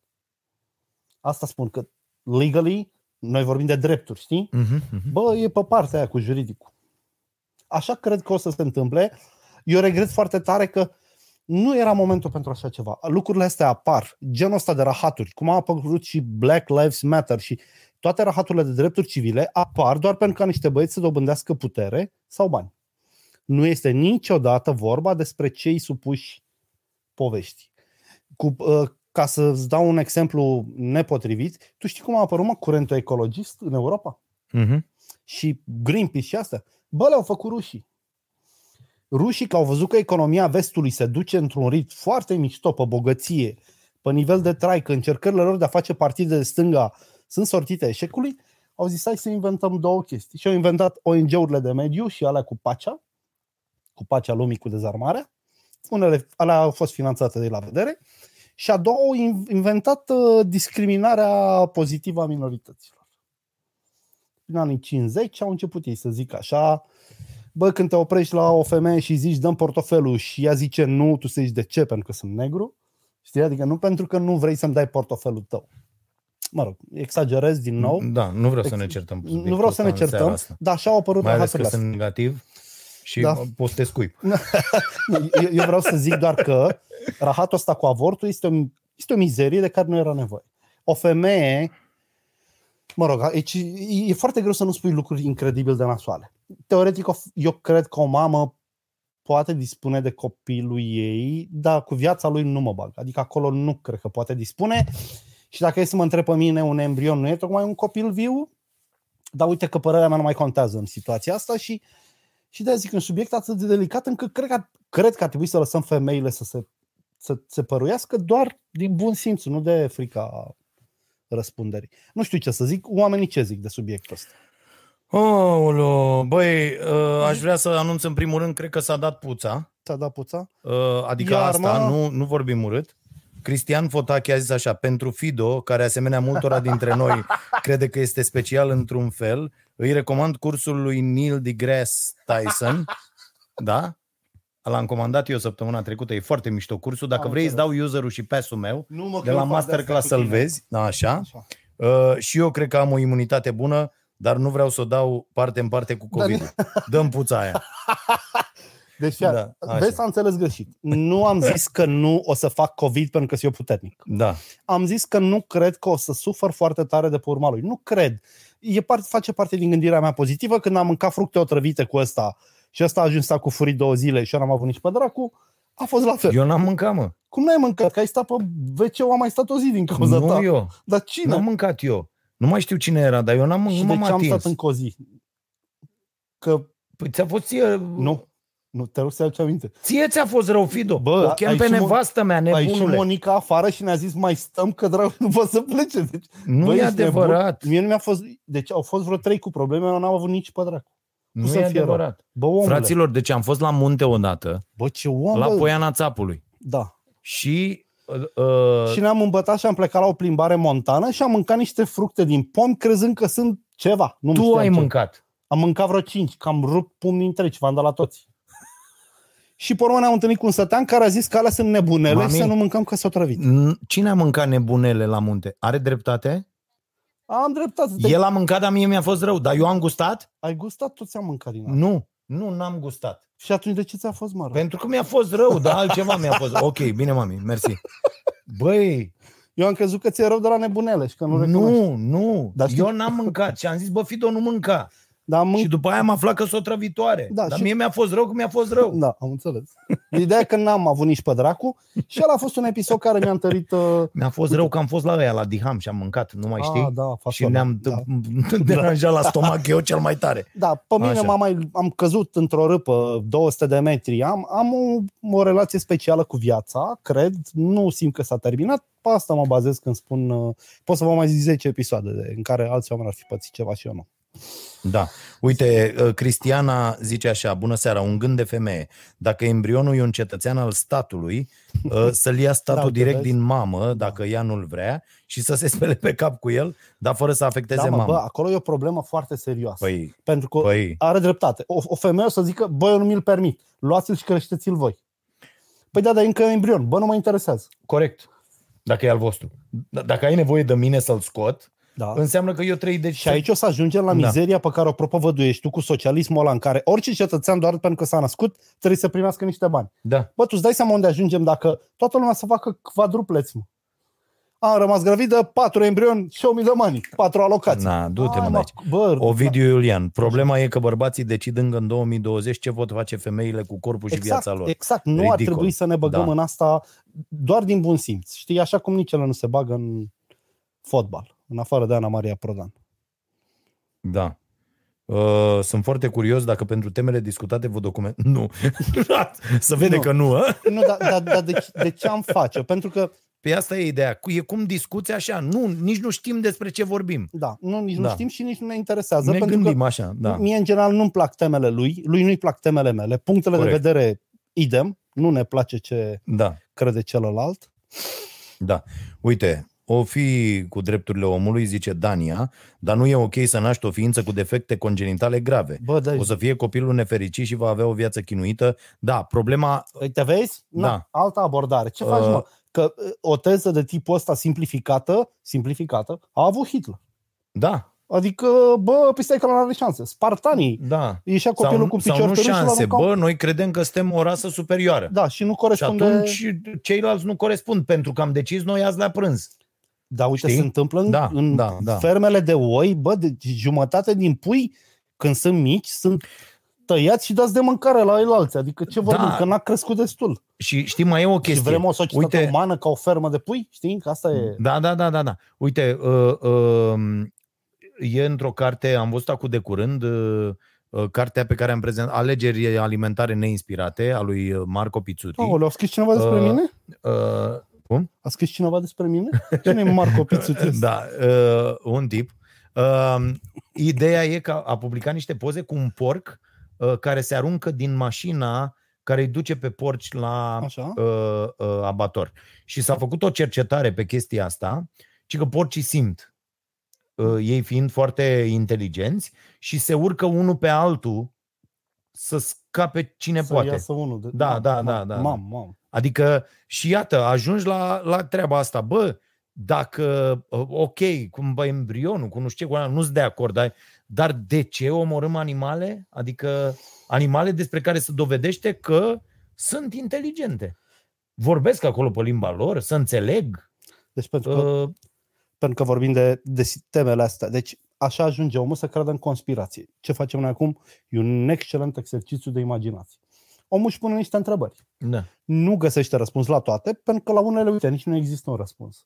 Asta spun, că legally, noi vorbim de drepturi, știi? Mhm, mhm. Bă, e pe partea aia cu juridicul. Așa cred că o să se întâmple. Eu regret foarte tare că nu era momentul pentru așa ceva. Lucrurile astea apar, genul ăsta de rahaturi, cum a apărut și Black Lives Matter și toate rahaturile de drepturi civile apar doar pentru ca niște băieți să dobândească putere sau bani. Nu este niciodată vorba despre cei supuși povești. Cu, uh, ca să-ți dau un exemplu nepotrivit, tu știi cum a apărut mă, curentul ecologist în Europa? Mhm. și Greenpeace și astea, bă, le-au făcut rușii. Rușii, că au văzut că economia vestului se duce într-un ritm foarte mișto, pe bogăție, pe nivel de trai, că încercările lor de a face partide de stânga sunt sortite eșecului, au zis hai să inventăm două chestii. Și au inventat ONG-urile de mediu și alea cu pacea, cu pacea lumii cu dezarmarea. Unele, alea au fost finanțate de la vedere. Și a doua au in- inventat uh, discriminarea pozitivă a minorităților prin anii 50 au început ei să zic așa, bă, când te oprești la o femeie și zici dăm portofelul și ea zice nu, tu să zici de ce? Pentru că sunt negru. Știi? Adică nu pentru că nu vrei să-mi dai portofelul tău. Mă rog, exagerez din nou. Da, nu vreau să ne certăm. pe Nu subiectul vreau să ne ăsta în seara certăm, asta. dar așa au apărut Mai ales că rahaturile sunt negativ și Da. da. poți să te scuip. Nu, *laughs* eu, eu vreau să zic doar că rahatul ăsta cu avortul este o, este o mizerie de care nu era nevoie. O femeie, mă rog, aici e, e foarte greu să nu spui lucruri incredibil de nasoale. Teoretic, o f- eu cred că o mamă poate dispune de copilul ei, dar cu viața lui nu mă bag. Adică acolo nu cred că poate dispune. Și dacă e să mă întreb pe mine, un embrion nu e tocmai un copil viu? Dar uite că părerea mea nu mai contează în situația asta și și de zic un subiect atât de delicat încât cred că, cred că ar trebui să lăsăm femeile să se, să se păruiască doar din bun simț, nu de frica răspunderii. Nu știu ce să zic, oamenii ce zic de subiectul ăsta. Oh, băi, uh, aș vrea să anunț în primul rând, cred că s-a dat puța. Ți-a dat puța? Uh, adică Iar, asta, mă? nu, nu vorbim urât. Cristian Fotache a zis așa, pentru Fido, care asemenea multora dintre noi *laughs* crede că este special într-un fel, îi recomand cursul lui Neil deGrasse Tyson, da? L-am comandat eu săptămâna trecută, e foarte mișto cursul. Dacă Am vrei, îți dau înțeles. userul și pasul meu Nu mă de la masterclass să-l vezi, da, așa. Așa. Uh, și eu cred că am o imunitate bună, dar nu vreau să o dau parte în parte cu covid Dăm puța aia. *laughs* Deci, da, Da, așa. vezi, s-a înțeles greșit. Nu am zis că nu o să fac COVID pentru că sunt eu puternic. Da. Am zis că nu cred că o să sufăr foarte tare de pe urma lui. Nu cred. E part, face parte din gândirea mea pozitivă. Când am mâncat fructe otrăvite cu ăsta și ăsta a ajuns să cu furii două zile și eu n-am avut nici pe dracu, a fost la fel. Eu... Eu n-am mâncat, mă. Cum n-ai mâncat? Că ai stat pe wc am mai stat o zi din cauza Nu ta. eu. Dar cine? N-am mâncat eu. Nu mai știu cine era, dar eu n-am și nu de m-am ce am atins. stat în zi? Că Păi ți-a fost ție... nu. Nu te rog să aduci aminte. Ție ți-a fost rău, Fido. Bă, o chem ai pe și Mo- nevastă mea, Ai și nebunule. Monica afară și ne-a zis mai stăm că drag nu poate să plece. Deci, Nu bă, e ești adevărat. Nebun. Mie nu mi-a fost... Deci au fost vreo trei cu probleme, eu n-am avut nici pe dracu. Nu să e fie rău. adevărat. Bă, omule. Fraților, deci am fost la munte odată, Bă, ce om, la bă. Poiana Țapului. Da. Și... Uh, Și ne-am îmbătat și am plecat la o plimbare montană și am mâncat niște fructe din pom crezând că sunt ceva. Nu tu știam ai ce. mâncat. Am mâncat vreo cinci, că am rupt pumnii întregi, v-am dat la toți. *laughs* și pe urmă ne-am întâlnit cu un sătean care a zis că alea sunt nebunele Mami. și să nu mâncăm că s-au trăvit. N- Cine a mâncat nebunele la munte? Are dreptate? Am dreptate. Te... El a mâncat, dar mie mi-a fost rău. Dar eu am gustat? Ai gustat? Toți am mâncat din alea. Nu. Nu, n-am gustat. Și atunci de ce ți-a fost mă rău? Pentru că mi-a fost rău, dar altceva mi-a fost. *laughs* Ok, bine, mami, mersi. Băi, Eu am crezut că ți-e rău de la nebunele și că nu recunoști. nu, nu. Dar știi- Eu n-am mâncat și am zis, bă, Fido, nu mânca. Dar am Și mâncat. după aia am aflat că sunt o trăvitoare. Da, Dar și- mie mi-a fost rău că mi-a fost rău. Da, am înțeles. Ideea e că n-am avut nici pe dracu și ăla a fost un episod care mi-a întărit... Uh... Mi-a fost rău că am fost la ăia, la Diham și am mâncat, nu mai știi? Ah, da, și fasola. ne-am Da. *laughs* deranjat la stomac eu cel mai tare. Da, pe mine Așa. m-am, mai, am căzut într-o râpă 200 de metri. Am, am o, o relație specială cu viața, cred. Nu simt că s-a terminat. Pe asta mă bazez când spun... Uh, pot să vă mai zic 10 episoade de, în care alți oameni ar fi pățit ceva și eu nu. Da. Uite, uh, Cristiana zice așa, bună seara, un gând de femeie. Dacă embrionul e un cetățean al statului, uh, *laughs* să-l ia statul Da, direct vezi? din mamă, dacă ea nu-l vrea, și să se *laughs* spele pe cap cu el, dar fără să afecteze Da, mă, mama. bă, acolo e o problemă foarte serioasă. Păi, pentru că păi, are dreptate. O, o femeie o să zică, bă, eu nu mi-l permit. Luați-l și creșteți-l voi. Păi da, dar e încă embrion. Bă, nu mă interesează. corect. Dacă e al vostru. D- Dacă ai nevoie de mine să-l scot, Da. înseamnă că eu trăi de Și aici o să ajungem la Da. mizeria pe care o propovăduiești tu cu socialismul ăla în care orice cetățean doar pentru că s-a născut trebuie să primească niște bani. Da. Bă, tu îți dai seama unde ajungem dacă toată lumea să facă quadrupleți, mă. Am rămas gravidă, patru embrioni și 1000 de mani, patru alocații. Na, du-te, mă, Hai, de aici. Bă, Ovidiu Iulian, problema e că bărbații decid încă în 2020 ce pot face femeile cu corpul și exact, viața lor. Exact, nu ar Ridicol. trebui să ne băgăm Da. în asta doar din bun simț. Știi, așa cum nici ele nu se bagă în fotbal, în afară de Ana Maria Prodan. Da. Uh, sunt foarte curios dacă pentru temele discutate vă document. *laughs* Nu. *laughs* să vede Nu. că nu, a? *laughs* Nu, dar da, da, de, de ce am face? Pentru că, Pe asta e ideea. Cu- E cum discuți așa. Nu, nici nu știm despre ce vorbim. da, nu, nici nu Da. știm și nici nu ne interesează. Ne pentru gândim că așa, da. Mie, în general, nu-mi plac temele lui, lui nu-i plac temele mele. Punctele Corect. de vedere, idem, nu ne place ce Da, crede celălalt. da. Uite, o fi cu drepturile omului, zice Dania, dar nu e ok să naști o ființă cu defecte congenitale grave. Bă, deci, O să fie copilul nefericit și va avea o viață chinuită. Da, problema... Uite, vezi? Na, Da. altă abordare. Ce faci, Uh. mă? Că uh, o teză de tipul ăsta simplificată, simplificată, a avut Hitler. Da, Adică, bă, păi stai că nu are șanse. Spartanii, da. ieșea copilul sau, cu sau picior nu târâ și șanse. l-aruncau. Bă, noi credem că suntem o rasă superioară. Da, și nu Și corespunde... atunci ceilalți nu corespund, pentru că am decis noi azi la prânz. Da, uite, Știi? se întâmplă în, Da, în da, da. fermele de oi, bă, de jumătate din pui, când sunt mici, sunt tăiați și dați de mâncare la el alții. Adică ce vorbim? Da. Că n-a crescut destul. Și știi, mai e o Și chestie. vrem o societate Uite- umană ca o fermă de pui? Știi? Că asta e... Da, da, da, da, da. Uite, uh, uh, e într-o carte, am văzut acum de curând, uh, uh, cartea pe care am prezentat, Alegeri alimentare neinspirate, a lui uh, Marco Pizzuti. Oh, a scris cineva despre Uh, mine? Uh, cum? A scris cineva despre mine? Cine e Marco Pizzutis? *laughs* Da, uh, un tip. Uh, ideea e că a publicat niște poze cu un porc uh, care se aruncă din mașina care îi duce pe porci la Așa. uh, uh, abator. Și s-a făcut o cercetare pe chestia asta, ci că porcii simt, uh, ei fiind foarte inteligenți și se urcă unul pe altul să scape cine să poate. iasă unul. De... Da, da, da, da, Mam, mam. Adică, și iată, ajungi la, la treaba asta. Bă, dacă, uh, ok, cum bă, embrionul, cu nu știu ce, cu ăla, nu-s de acord, dar, dar de ce omorâm animale? Adică, animale despre care se dovedește că sunt inteligente. Vorbesc acolo pe limba lor, să înțeleg. Deci pentru că, Uh, pentru că vorbim de, de temele astea. Deci așa ajunge omul să creadă în conspirație. Ce facem noi acum? E un excelent exercițiu de imaginație. Omul își pune niște întrebări. da. nu găsește răspuns la toate, pentru că la unele, uite, nici nu există un răspuns.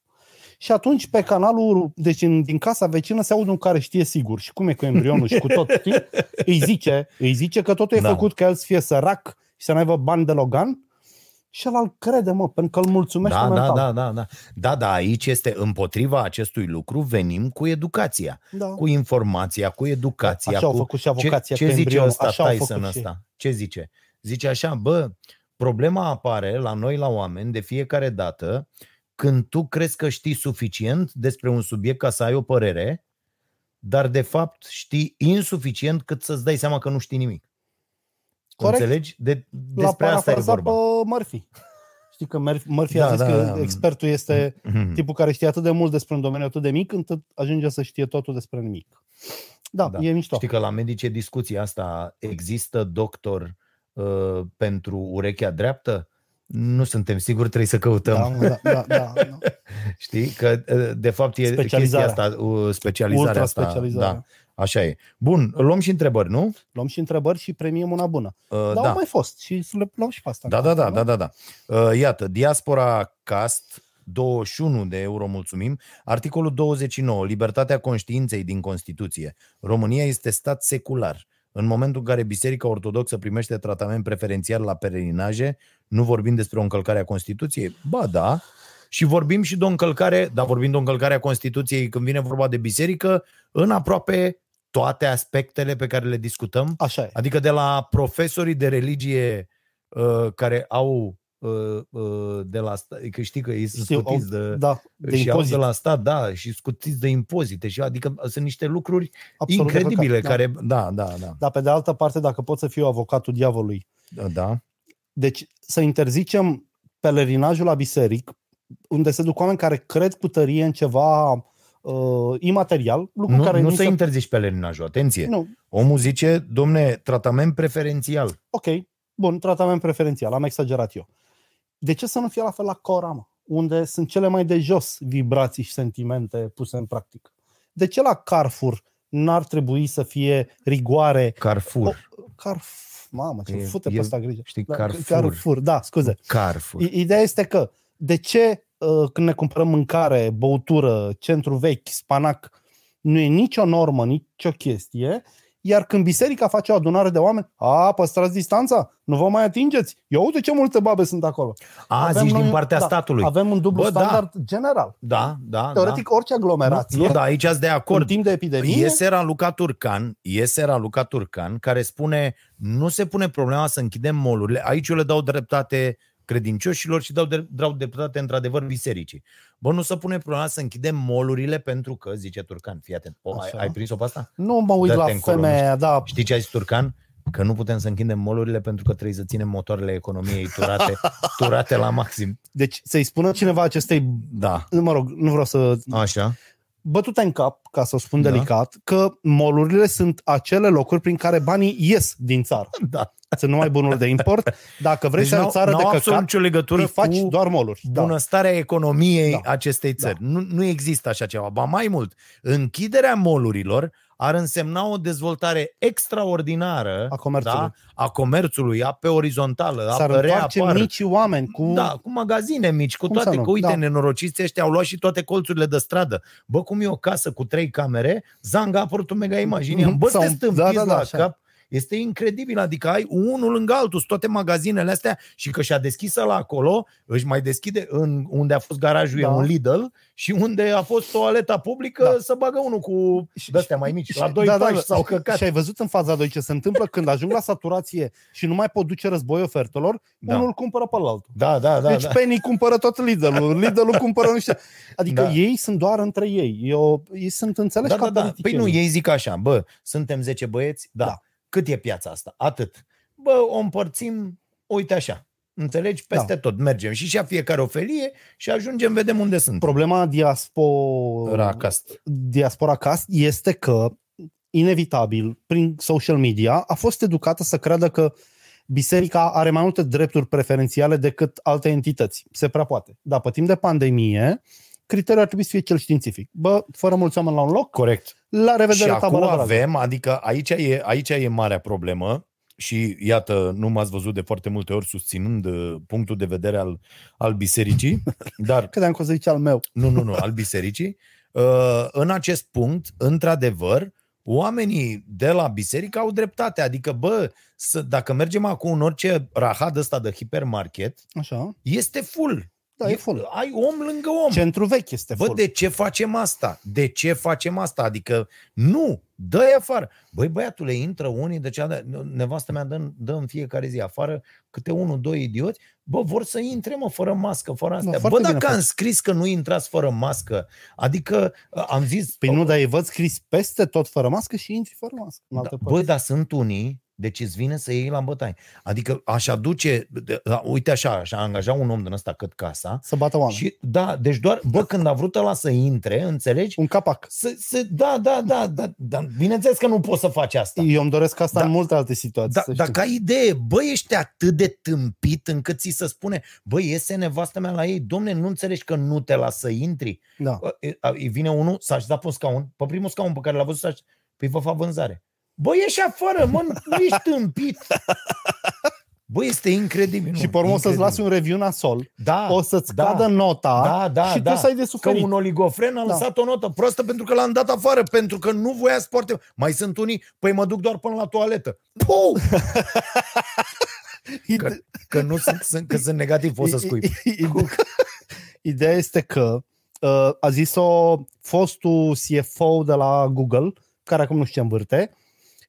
Și atunci pe canalul, deci în, din casa vecină se aude un care știe sigur și cum e cu embrionul și cu tot, *laughs* știi? Îi zice, îi zice că totul e Da. făcut ca el să fie sărac și să n-aibă bani de Logan și el îl crede, mă, pentru că îl mulțumește Da, da, mental. da, da, da. Da, da, aici este împotriva acestui lucru, venim cu educația, da. cu informația, cu educația. Așa au cu... făcut și avocația ce, cu ce zice embrionul, ăsta, așa au Tyson făcut și ei. ăsta? Ce zice? Zice așa, bă, problema apare la noi, la oameni, de fiecare dată când tu crezi că știi suficient despre un subiect ca să ai o părere, dar de fapt știi insuficient cât să-ți dai seama că nu știi nimic. Corect. Înțelegi? De, L-a despre asta e parafrazat vorba. pe Murphy. Știi că Murphy, Murphy a Da, zis da, că da. expertul este Mhm. tipul care știe atât de mult despre un domeniu atât de mic, încât ajunge să știe totul despre nimic. Da, Da. da. e mișto. Știi că la medice discuția asta există doctor uh, pentru urechea dreaptă? Nu suntem siguri, trebuie să căutăm. Da, mă, da, da, da, *laughs* da. Știi? Că uh, de fapt e chestia Specializarea. asta, uh, specializarea asta. Ultra-specializarea. Da, așa e. Bun, luăm și întrebări, nu? Luăm și întrebări și premiem una bună. Uh, Dar da. au mai fost și să le luăm și pe asta. Da, da, da, da, da, da. Uh, iată, Diaspora Cast 21 de euro, mulțumim. Articolul 29, libertatea conștiinței din Constituție. România este stat secular. În momentul în care Biserica Ortodoxă primește tratament preferențial la pelerinaje, nu vorbim despre o încălcare a Constituției? Ba da. Și vorbim și de o încălcare, dar vorbim de o încălcare a Constituției când vine vorba de biserică, în aproape toate aspectele pe care le discutăm. Așa e. Adică de la profesorii de religie uh, care au uh, uh, de la stat, că știi că ei sunt Știu, scutiți au- de, da, de și au impozit. de la stat, da, și scutiți de impozite. Și adică sunt niște lucruri Absolut de incredibile păcat, care, da, da, da, Dar pe de altă parte, dacă pot să fiu avocatul diavolului, da, da. deci să interzicem pelerinajul la biseric, unde se duc oameni care cred cu tărie în ceva uh, imaterial, lucru Nu, care nu ni să se... interzici pelerinajul, atenție. Nu, Omul zice, domne, tratament preferențial. ok, bun, tratament preferențial, am exagerat eu. De ce să nu fie la fel la Corama, unde sunt cele mai de jos vibrații și sentimente puse în practică? De ce la Carrefour n-ar trebui să fie rigoare? Carrefour. Carrefour, mamă, ce E- fute e- pe asta grijă. știi, Da, Carrefour. Carrefour, da, scuze. Carrefour. I- Ideea este că de ce uh, când ne cumpărăm mâncare, băutură, centru vechi, spanac, nu e nicio normă, nicio chestie, iar când biserica face o adunare de oameni, a, păstrați distanța, nu vă mai atingeți. Eu uite ce multe babe sunt acolo. A, Avem zici noi- din partea da, statului. Avem un dublu Bă, da. standard general. Da, da, Teoretic, orice da. aglomerație, Nu, nu, da, aici sunt de în acord. timp de epidemie, Iese Raluca Turcan, iese Raluca Turcan, care spune nu se pune problema să închidem molurile. Aici eu le dau dreptate credincioșilor și dau, de, dau dreptate într-adevăr bisericii. Bă, nu se pune problema să închidem molurile pentru că, zice Turcan, fii atent, o, ai, Așa. ai prins-o pe asta? nu mă uit Dă-te la încolo, nu femeia, da, Știi ce a zis Turcan? Că nu putem să închidem molurile pentru că trebuie să ținem motoarele economiei turate, *laughs* turate la maxim. deci să-i spună cineva acestei, Da, mă rog, nu vreau să așa. Bătute în cap, ca să o spun Da. delicat, că molurile sunt acele locuri prin care banii ies din țară. Da. Sunt numai bunuri de import. Dacă vrei să ai o n-au- țară de n-au absolut căcat, nicio legătură îi faci cu doar moluri. Da. bunăstarea economiei Da. acestei țări. Nu, nu există așa ceva. Ba mai mult, închiderea molurilor ar însemna o dezvoltare extraordinară A comerțului. Da? a comerțului, a pe orizontală, a S-ar pe întoarce reapar. micii oameni cu... Da, cu magazine mici, cu Cum să toate, nu? că uite, Da. nenorociții ăștia au luat și toate colțurile de stradă. Bă, cum e o casă cu trei camere, Zanga a apărut un mega imagine. Bă, Sau- te stâmpiți da, da, da, la așa. cap. Este incredibil, adică ai unul lângă altul, sunt toate magazinele astea și că și-a deschis la acolo, își mai deschide în unde a fost garajul Da. e un Lidl și unde a fost toaleta publică Da. să bagă unul cu Și- de-astea mai mici, la Și- doi da, da, pași da. sau căcat. Și ai văzut în faza 2 ce se întâmplă când ajung la saturație și nu mai pot duce război ofertelor, Da. da. unul cumpără pe altul. Da, da, da. deci da. Penny cumpără tot Lidl-ul, *laughs* Lidl-ul cumpără nu știu. Adică Da. ei sunt doar între ei. Eu, ei sunt înțeleși Da, ca da, da. Păi politicieni. nu, ei zic așa, bă, suntem 10 băieți, da. Da. Cât e piața asta? Atât. Bă, o împărțim, uite așa. Înțelegi? Peste da. tot mergem. Și și fiecare o felie și ajungem, vedem unde sunt. Problema diaspora, Racast. diaspora cast este că inevitabil, prin social media, a fost educată să creadă că biserica are mai multe drepturi preferențiale decât alte entități. Se prea poate. Dar pe timp de pandemie, criteriul ar trebui să fie cel științific. Bă, fără mulți oameni la un loc, Corect. la revedere și acum tabăra de rază. avem, adică aici e, aici e marea problemă și iată, nu m-ați văzut de foarte multe ori susținând uh, punctul de vedere al, al bisericii, *laughs* dar Credeam că o să zice al meu. nu, nu, nu, al bisericii. Uh, În acest punct, într-adevăr, oamenii de la biserică au dreptate. Adică, bă, să, dacă mergem acum în orice rahad ăsta de hipermarket, Așa. este full. Da, e full. Ai om lângă om. Centru vechi este Bă, full. de ce facem asta? De ce facem asta? Adică, nu, dă-i afară. Băi, băiatule, intră unii, de ce nevastă mea dă, dă în fiecare zi afară câte unul, doi idioți, bă, vor să intre, mă, fără mască, fără astea. foarte bă, bine dacă am faci. scris că nu intrați fără mască, adică am zis... Păi nu, dar îi văd scris peste tot fără mască și intri fără mască. În Da, alte bă, părți. dar sunt unii, deci îți vine să iei la bătaie. Adică aș aduce, de- da, uite așa, așa, angaja un om din ăsta cât casa, Să bată oameni. și da, deci doar, bă, când a vrut ăla să intre, înțelegi? Un capac. Să, să, da, da, da, da, da, bineînțeles că nu poți să faci asta. Eu îmi doresc asta Da. în multe alte situații. Da, să știi. dacă ai idee, bă, ești atât de tâmpit încât ți se spune, bă, iese nevastă mea la ei, domne, nu înțelegi că nu te lasă să intri? Da. Bă, e- a- Îi vine unul, s-a așezat pe un scaun, pe primul scaun pe care l-a văzut, s-a așezat, păi vă fac vânzare. Bă, ieși afară, mă, nu ești tâmpit. Bă, este incredibil. Și nu, pe urmă o să-ți incredibil. lasi un review nasol, da, o să-ți da, cadă nota da, da, și da. tu să ai de Că suferit. un oligofren a Da. lăsat o notă proastă pentru că l-am dat afară, pentru că nu voia să poarte. Mai sunt unii, păi mă duc doar până la toaletă. Puu! *laughs* Că, că nu sunt, sunt, că sunt negativ, poți să scuip. *laughs* Ideea este că uh, a zis-o fostul CFO de la Google, care acum nu știu ce învârte,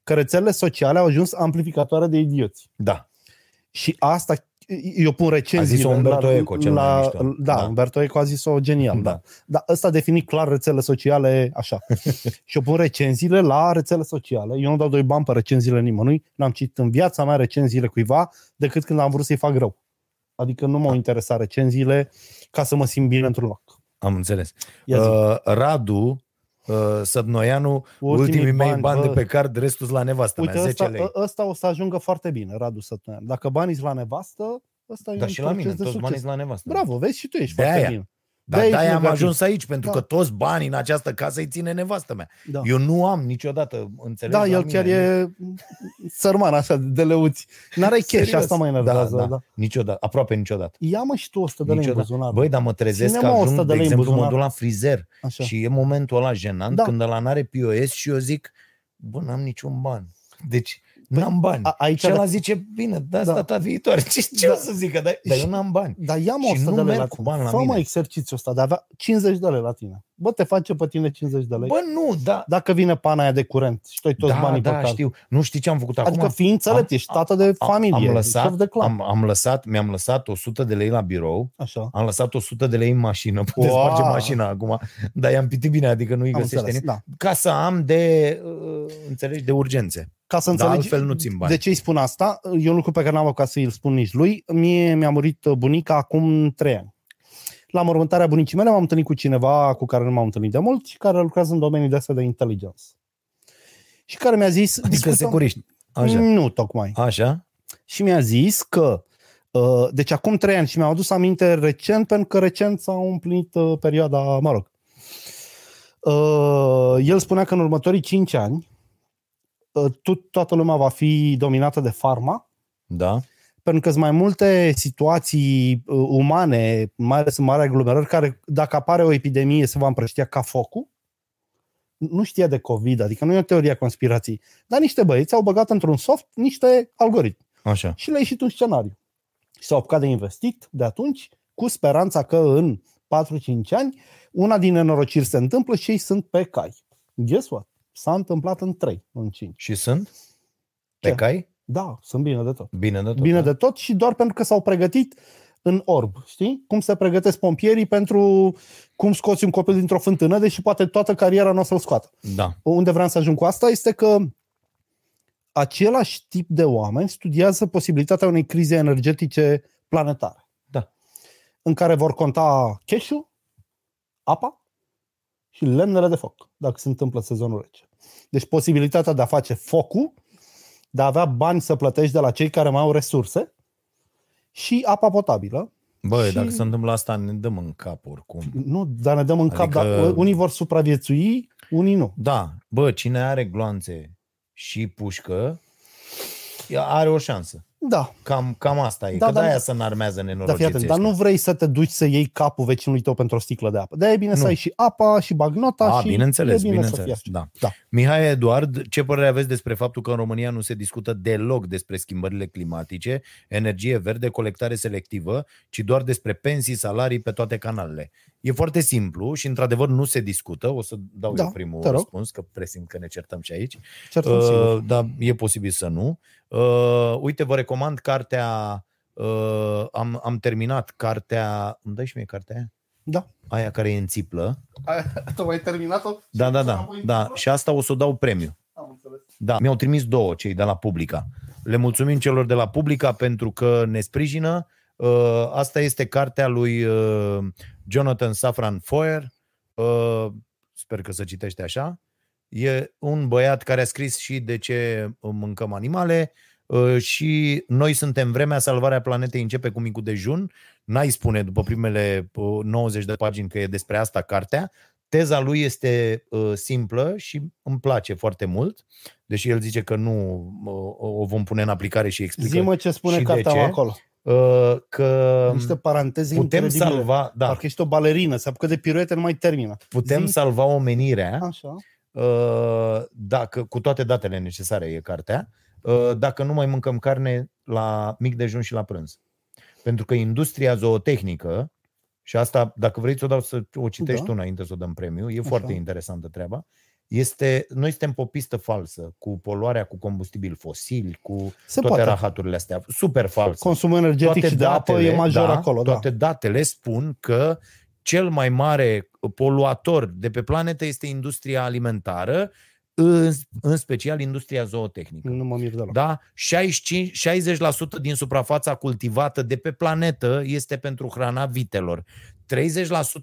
că rețelele sociale au ajuns amplificatoare de idioți. Da. Și asta, eu pun recenziile. A zis-o Umberto la, Eco, cel mai la, mișto. Da, Da. da, Umberto Eco a zis-o genial. Da. Da. Dar ăsta a definit clar rețelele sociale așa. *laughs* și eu pun recenziile la rețele sociale. Eu nu dau doi bani pe recenziile nimănui. N-am citit în viața mea recenziile cuiva decât când am vrut să-i fac rău. Adică nu m-au interesat recenziile ca să mă simt bine într-un loc. Am înțeles. Ia zi. Uh, Radu, uh, Sădnoianu, ultimii, ultimii mei bani, bă. de pe card, restul la nevastă Uite, mea, 10 ăsta, lei. ă- ăsta o să ajungă foarte bine, Radu Sătănean. Dacă banii sunt la nevastă, ăsta e Dar un și la proces mine, de toți succes. banii sunt la nevastă. Bravo, vezi și tu ești De foarte aia. bine. Dar De-aia de-aia ești am negativ. ajuns aici, pentru Da. că toți banii în această casă îi ține nevastă mea. Da. Eu nu am niciodată, înțelegi? Da, la el mine. chiar e sărman așa de leuți. N-are cash, Serios. asta mă enervează. Da, Da, da. da. Niciodată, aproape niciodată. Ia mă și tu 100 de lei în niciodată. buzunar. Băi, dar mă trezesc că Ține-mă 100 ajung, de de lei în exemplu, mă buzunar. duc la frizer Așa. și e momentul ăla jenant Da. când ăla n-are POS și eu zic, bă, n-am niciun ban. Deci, n-am bani. a- aici și ăla da- zice, bine, da, Da. data viitoare. *laughs* Ce, ce Da. o să zică? Dar, dar eu n-am bani. Dar ia mă Și 100 nu de lei merg la cu tine. bani la Fă mă mine. exercițiul ăsta de a avea 50 de lei la tine. Bă, te face pe tine 50 de lei. Bă, nu, da. Dacă vine pana aia de curent și tu ai toți da, banii pe da, card. știu. Nu știi ce am făcut Adică acum? fii înțelept, Am- ești ștată de familie, am șef lăsat, de clan. am, am lăsat, mi-am lăsat 100 de lei la birou, Așa. am lăsat 100 de lei în mașină, puteți Wow. face mașina acum, dar i-am pitit bine, adică nu-i Am găsește înțeles, nimeni, da. ca să am de, uh, înțelegi, de urgențe. Ca să Dar înțelegi altfel nu țin bani. de ce îi spun asta, e un lucru pe care n-am apucat să îl spun nici lui. Mie mi-a murit bunica acum trei ani. La mormântarea bunicii mele m-am întâlnit cu cineva cu care nu m-am întâlnit de mult și care lucrează în domeniul de astea de inteligență. Și care mi-a zis... Adică discutăm- securiști. Așa. Nu tocmai. Așa? Și mi-a zis că uh, deci acum trei ani și mi-au adus aminte recent pentru că recent s-a împlinit uh, perioada, mă rog. Uh, el spunea că în următorii cinci ani uh, tot, toată lumea va fi dominată de farma Da. Pentru că sunt mai multe situații uh, umane, mai ales în mari aglomerări, care dacă apare o epidemie se va împrăștia ca focul. Nu știa de COVID, adică nu e o teorie a conspirației, dar niște băieți au băgat într-un soft niște algoritmi Așa. și le-a ieșit un scenariu. Și s-au apucat de investit de atunci, cu speranța că în 4-5 ani una din nenorociri se întâmplă și ei sunt pe cai. Guess what? S-a întâmplat în 3, în 5. Și sunt? Pe Ce? cai? Da, sunt bine de tot. Bine de tot. bine da? de tot și doar pentru că s-au pregătit în orb, știi? Cum se pregătesc pompierii pentru cum scoți un copil dintr-o fântână, deși poate toată cariera nu o să-l scoată. Da. Unde vreau să ajung cu asta este că același tip de oameni studiază posibilitatea unei crize energetice planetare. Da. În care vor conta cash apa, și lemnele de foc, dacă se întâmplă sezonul rece. Deci posibilitatea de a face focul, de a avea bani să plătești de la cei care mai au resurse și apa potabilă. Bă, Și- dacă se întâmplă asta, ne dăm în cap oricum. Nu, dar ne dăm în cap, Adică- dar unii vor supraviețui, unii nu. Da, bă, cine are gloanțe și pușcă, ea are o șansă. Da, Cam, cam asta e. Da, că dar- de-aia se înarmează dar, fii nenorociții atent, dar ăștia. nu vrei să te duci să iei capul vecinului tău pentru o sticlă de apă. de e bine Nu. să ai și apa, și bagnota A, și bineînțeles, e bine să bineînțeles. fie Da. Da. Mihai Eduard, ce părere aveți despre faptul că în România nu se discută deloc despre schimbările climatice, energie verde, colectare selectivă, ci doar despre pensii, salarii pe toate canalele? E foarte simplu și într-adevăr nu se discută. O să dau Da, eu primul te rog. răspuns, că presimt că ne certăm și aici. Certăm sigur. Uh, dar e posibil să nu. Uh, uite, vă recomand cartea, uh, am, am terminat cartea, îmi dai și mie cartea aia? Da. Aia care e în țiplă. *laughs* Tu ai terminat-o? Da, da, da, da. Și asta o să o dau premiu. Am înțeles. Da, mi-au trimis două cei de la Publica. Le mulțumim celor de la Publica pentru că ne sprijină. Uh, Asta este cartea lui uh, Jonathan Safran Foer. Uh, Sper că se citește așa. E un băiat care a scris și de ce mâncăm animale uh, și noi suntem vremea, salvarea planetei începe cu micul dejun. N-ai spune după primele uh, 90 de pagini că e despre asta cartea. Teza lui este uh, simplă și îmi place foarte mult, deși el zice că nu uh, o vom pune în aplicare și explică Zi-mă ce spune și de cartea ce? acolo. uh, că Niște paranteze putem incredibile. salva, da, Parcă ești o balerină, se apucă de piruete, nu mai termină. putem Zi. salva omenirea Așa. Uh, dacă, cu toate datele necesare e cartea, uh, dacă nu mai mâncăm carne la mic dejun și la prânz. Pentru că industria zootehnică, și asta, dacă vrei să o dau să o citești Da. tu înainte să o dăm premiu, e Așa. foarte interesantă treaba, este, noi suntem pe o pistă falsă, cu poluarea cu combustibili fosili, cu Se toate poate. rahaturile astea, super falsă Consumul energetic și de apă e major da, acolo. Da. Toate datele spun că cel mai mare poluator de pe planetă este industria alimentară, în, în special industria zootehnică. Nu mă mir deloc. Da? 65, 60% din suprafața cultivată de pe planetă este pentru hrana vitelor.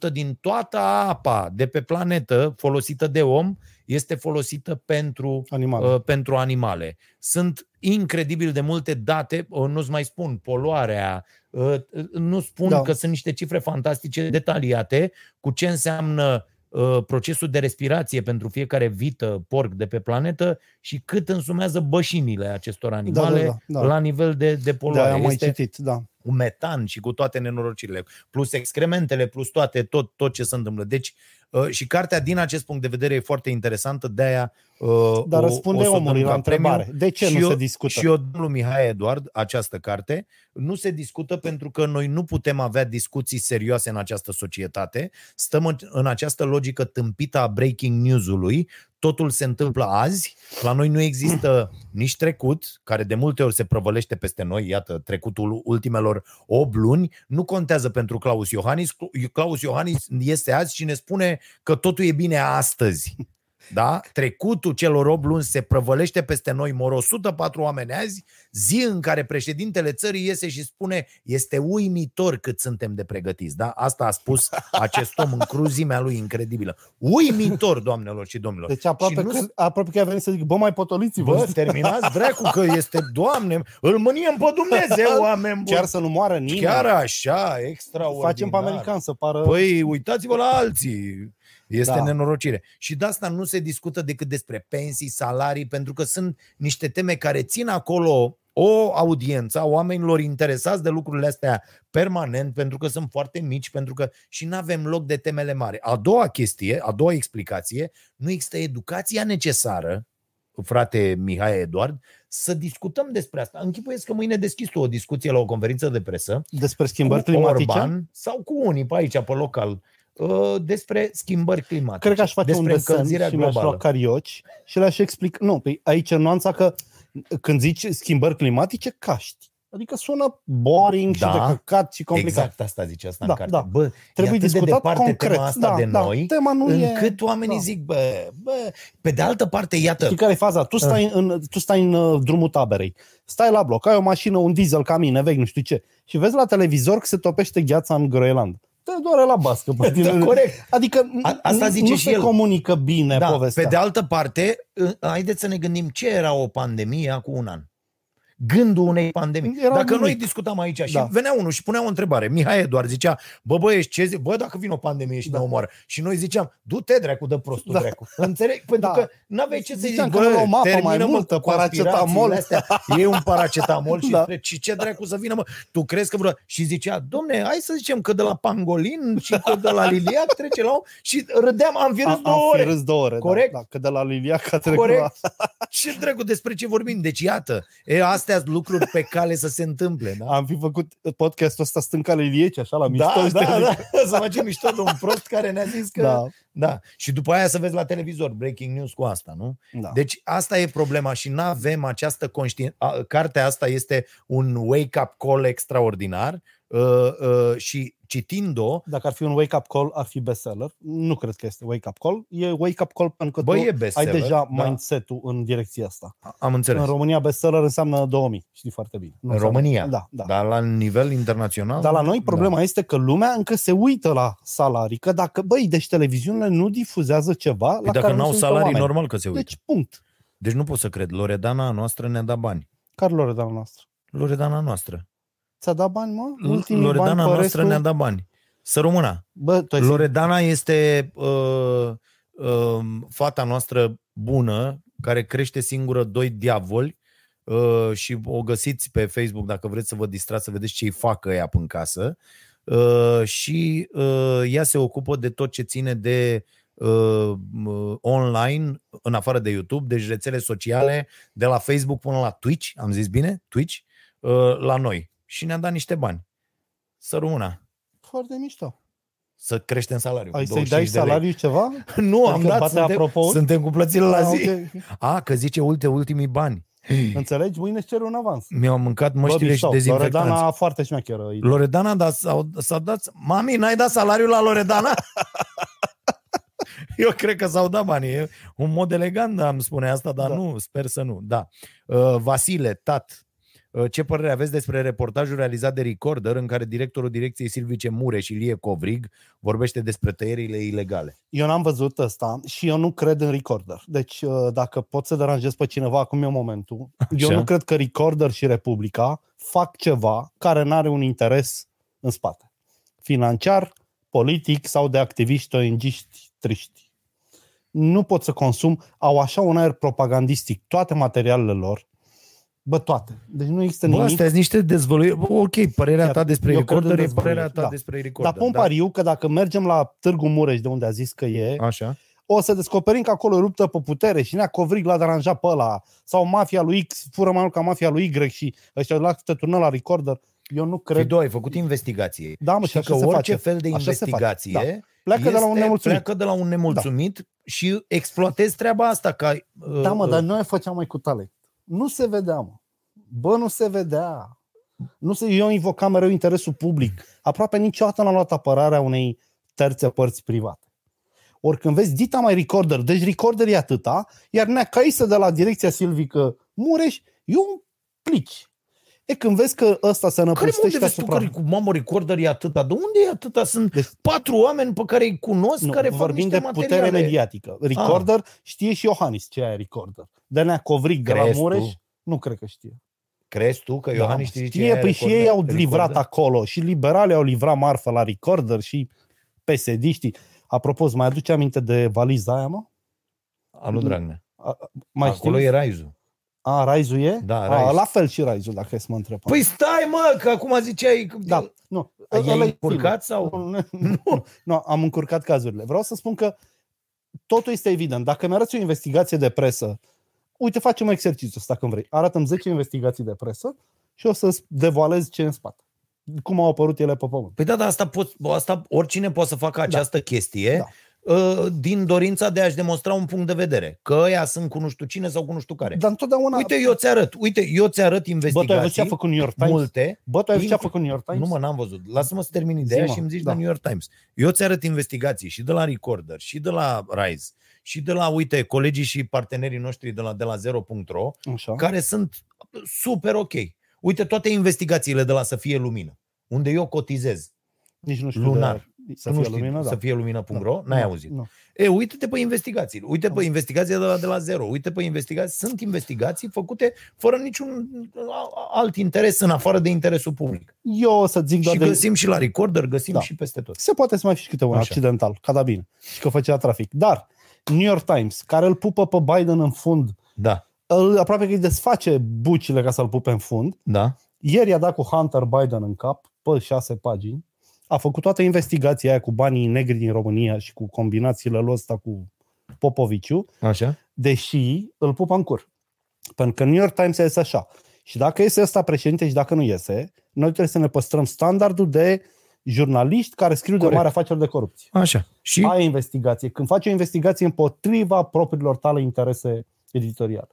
30% din toată apa de pe planetă folosită de om este folosită pentru Animale. uh, pentru animale. Sunt incredibil de multe date, uh, nu-ți mai spun, poluarea, uh, nu spun Da. că sunt niște cifre fantastice, detaliate, cu ce înseamnă uh, procesul de respirație pentru fiecare vită, porc de pe planetă și cât însumează bășinile acestor animale da, da. la nivel de, de Da, poluare. am mai este citit, da. Cu metan și cu toate nenorocirile, plus excrementele, plus toate, tot, tot ce se întâmplă. Deci, uh, și cartea din acest punct de vedere e foarte interesantă, de-aia uh, Dar o- răspunde o să o dăm omului la ca premiu. întrebare. De ce și nu eu, se discută? Și eu, domnul Mihai Eduard, această carte, nu se discută pentru că noi nu putem avea discuții serioase în această societate. Stăm în, în această logică tâmpită a breaking news-ului. Totul se întâmplă azi. La noi nu există nici trecut, care de multe ori se prăvălește peste noi. Iată, trecutul ultimelor 8 luni. Nu contează pentru Claus Iohannis. Claus Iohannis este azi și ne spune că totul e bine astăzi. Da? Trecutul celor 8 luni se prăvălește peste noi, mor 104 oameni azi, zi în care președintele țării iese și spune este uimitor cât suntem de pregătiți. Da? Asta a spus *laughs* acest om în cruzimea lui incredibilă. Uimitor, doamnelor și domnilor. Deci aproape, și nu că, aproape că a venit să zic, bă, mai potoliți-vă. Bă, terminați dracu că este, Doamne, îl mâniem pe Dumnezeu, *laughs* oameni buni. Chiar să nu moară nimeni. Chiar așa, extraordinar. Facem pe american să pară... Păi, uitați-vă la alții. Este Da. da. nenorocire. Și de asta nu se discută decât despre pensii, salarii, pentru că sunt niște teme care țin acolo o audiență a oamenilor interesați de lucrurile astea permanent, pentru că sunt foarte mici, pentru că și nu avem loc de temele mari. A doua chestie, a doua explicație, nu există educația necesară, frate Mihai Eduard, să discutăm despre asta. Închipuiesc că mâine deschizi tu o discuție la o conferință de presă Despre schimbări cu climatice. Orban sau cu unii pe aici, pe local, uh, despre schimbări climatice. Cred că aș face un despre desen încălzirea și mi-aș globală. lua carioci și le-aș explica. Nu, păi aici e nuanța că când zici schimbări climatice, caști. Adică sună boring Da, și de căcat și complicat. Exact asta zice asta Da, în carte. da. Bă, Trebuie e atât de discutat departe concret. tema asta da, de da. noi, Tema nu e... încât oamenii da. zic, bă, bă, pe de altă parte, iată, Știi care e faza? Tu stai, în, tu stai în uh, drumul taberei, stai la bloc, ai o mașină, un diesel ca mine, vechi, nu știu ce, și vezi la televizor că se topește gheața în Groenland. Te doare la bască. *laughs* Pe tine. Da, corect. Adică A- asta nu, zice nu și se el. comunică bine Da, povestea. pe de altă parte, ă, haideți să ne gândim ce era o pandemie acum un an. Gândul unei pandemii. Era Dacă nimic. noi discutam aici și Da. venea unul și punea o întrebare, Mihai Eduard zicea, bă băieți, ce zi- bă dacă vine o pandemie și Da. ne omoară. Și noi ziceam, du-te dracu, dă prostul Da. dracu. Înțeleg? Pentru Da. că n-aveai ce să zici, Ziceam că bă, ne luăm apă mai termină-mă multă, cu paracetamol. aspirațiile Astea. E un paracetamol și, Da. da. și ce dracu să vină, mă? Tu crezi că vreo... Și zicea, domne, hai să zicem că de la pangolin și că de la liliac trece la om și râdeam, am fi râs am, două am fi ore. râs două ore. Corect? Da, da, că de la Liliaca a trecut Corect. la... Ce dracu, despre ce vorbim? Deci iată, e, astea sunt lucruri pe cale să se întâmple. Da? Am fi făcut podcastul ăsta stânca Lilieci, așa, la mișto. Da, știi? da, da, *laughs* să facem mișto de un prost care ne-a zis că... da, da. Și după aia să vezi la televizor breaking news cu asta, nu? da. Deci asta e problema și nu avem această conștien... a, Cartea asta este un wake-up call extraordinar uh, uh, și citind-o, Dacă ar fi un wake-up call, ar fi bestseller. Nu cred că este wake-up call. E wake-up call pentru că Bă, tu e ai bestseller, deja da. mindset-ul în direcția asta. am înțeles. În România bestseller înseamnă 2000, știi foarte bine. Nu În înseamnă- România? Da, da. Dar la nivel internațional? Dar la noi problema da. este că lumea încă se uită la salarii. Că dacă, băi, deci televiziunile nu difuzează ceva Păi la dacă care nu n-au sunt salarii, oameni. normal că se uită. Deci... Deci, punct. deci nu pot să cred. Loredana a noastră ne-a dat bani. Care Loredana noastră? Loredana noastră. Ți-a dat bani, mă? Ultimii Loredana bani pe noastră restul... ne-a dat bani. Să rămână. Bă, tu ai zis- Loredana este uh, uh, fata noastră bună, care crește singură doi diavoli uh, și o găsiți pe Facebook dacă vreți să vă distrați, să vedeți ce-i fac ea în casă. Uh, și uh, ea se ocupă de tot ce ține de uh, uh, online, în afară de YouTube, deci rețele sociale, de la Facebook până la Twitch, am zis bine? Twitch, uh, la noi. Și ne-a dat niște bani. Să rămână. Foarte mișto. Să creștem salariul. Ai cu să-i dai 25 de lei. salariu ceva? *laughs* Nu, am Adică dat, bate suntem, apropo? suntem cu plățile la Ah, zi. ok. A, că zice uite, ultimii bani. Înțelegi? Mâine îți cer un avans. Mi-au mâncat măștile Bă, și mișto. dezinfectanți. Loredana foarte șmecheră. idee. Loredana da, s-a, s-a dat... Mami, n-ai dat salariul la Loredana? *laughs* Eu cred că s-au dat banii. E un mod elegant am spune asta, dar Da. nu, sper să nu. Da. Uh, Vasile, tat, uh, ce părere aveți despre reportajul realizat de Recorder în care directorul direcției Silvice Mure și Ilie Covrig vorbește despre tăierile ilegale? Eu n-am văzut ăsta și eu nu cred în recorder. Deci uh, dacă pot să deranjez pe cineva, acum e momentul. Eu Așa. nu cred că recorder și Republica fac ceva care nu are un interes în spate. Financiar, politic sau de activiști, ONG-ști, triști. Nu pot să consum, au așa un aer propagandistic, toate materialele lor, bă, toate. Deci nu există Bă, nimic. astea sunt niște dezvăluiri. Bă, Ok, părerea Iar ta despre eu cred Recorder în e părerea dezvăluiri, ta da. despre Recorder. Dar pun pariu că dacă mergem la Târgu Mureș, de unde a zis că e, Așa. o să descoperim că acolo e ruptă pe putere și nea Covrig l-a deranjat pe ăla sau mafia lui X fură mai mult ca mafia lui Y și ăștia la te turnă la recorder. Eu nu cred. Fido, ai făcut investigație. Da, mă, și și așa că se orice face. fel de Așa se face, investigație da. Pleacă de la un este- nemulțumit. Pleacă de la un nemulțumit și exploatezi treaba asta ca... uh, Da, mă, uh, dar noi făceam mai cu talent. Nu se vedea, mă. Bă, nu se vedea. Nu se, eu invocam mereu interesul public. Aproape niciodată n-am luat apărarea unei terțe părți private. Ori când vezi dita mai recorder, deci recorder e atâta, iar nea caisă de la direcția silvică Mureș, e un plici. E când vezi că ăsta se Care mă, unde năpustește vezi tu asupra... că cu mamă recorder e atâta? De unde e atâta? Sunt Deci- patru oameni pe care îi cunosc, Nu, care fac vorbim niște de materiale. Ah. putere mediatică. Recorder știe și Iohannis ce e recorder. De nea Covrig de la Crezi tu? Mureș, nu cred că știe. Crezi tu că Iohannis știe ce știe, e păi și recorder- ei au recorder? livrat acolo și liberalii au livrat marfă la recorder și psd Apropo, îți mai aduce aminte de valiza aia, mă? A lui Dragnea. Mai Acolo știi? e Raizu. A, Raizu e? Da, A, Raizu. la fel și Raizu, dacă e să mă întreb. Păi stai mă, că acum ziceai... că- da, nu. Ai Ăla e încurcat filmul. sau... Nu, nu, nu, am încurcat cazurile. Vreau să spun că totul este evident. Dacă mi arăți o investigație de presă, uite, facem un exercițiu ăsta când vrei. Arată-mi 10 investigații de presă și o să-ți devoalez ce e în spate. Cum au apărut ele pe pământ. Păi da, dar asta, pot, asta oricine poate să facă această chestie Da. uh, din dorința de a-și demonstra un punct de vedere. Că ăia sunt cu nu știu cine sau cu nu știu care. Dar întotdeauna... Uite, eu ți-arăt, uite, eu ți-arăt Bă, tu ai investigații, văzut ce a făcut New York Times? multe. Bă, tu ai văzut ce a Inclu- făcut New York Times? Nu mă, n-am văzut. Lasă-mă să termin ideea Zi-mă, și îmi zici da. de New York Times. Eu ți-arăt investigații și de la Recorder, și de la Rise, și de la, uite, colegii și partenerii noștri de la, de la Zero.ro, Așa. care sunt super ok. Uite toate investigațiile de la Să fie lumină, unde eu cotizez Nici nu știu lunar. De... Să Tu fie nu știi, lumină, da. să fie lumină.ro? N-ai Nu, auzit. Nu. E, uite-te pe investigații. Uite pe Am. investigația de la, de la zero. Uite pe investigații. Sunt investigații făcute fără niciun a- alt interes în afară de interesul public. Eu o să zic doar Și de... găsim și la recorder, găsim Da. și peste tot. Se poate să mai fi și câte un Așa. accidental, ca da bine. Și că făcea trafic. Dar New York Times, care îl pupă pe Biden în fund, Da, îl, aproape că îi desface bucile ca să-l pupe în fund, da. Ieri a dat cu Hunter Biden în cap, pe șase pagini, a făcut toată investigația aia cu banii negri din România și cu combinațiile lui ăsta cu Popoviciu, Așa? deși îl pupă în cur. Pentru că New York Times este așa. Și dacă iese ăsta președinte și dacă nu iese, noi trebuie să ne păstrăm standardul de jurnaliști care scriu Corect. de mari afaceri de corupție. Așa. Și Ai investigație. Când faci o investigație împotriva propriilor tale interese editoriale.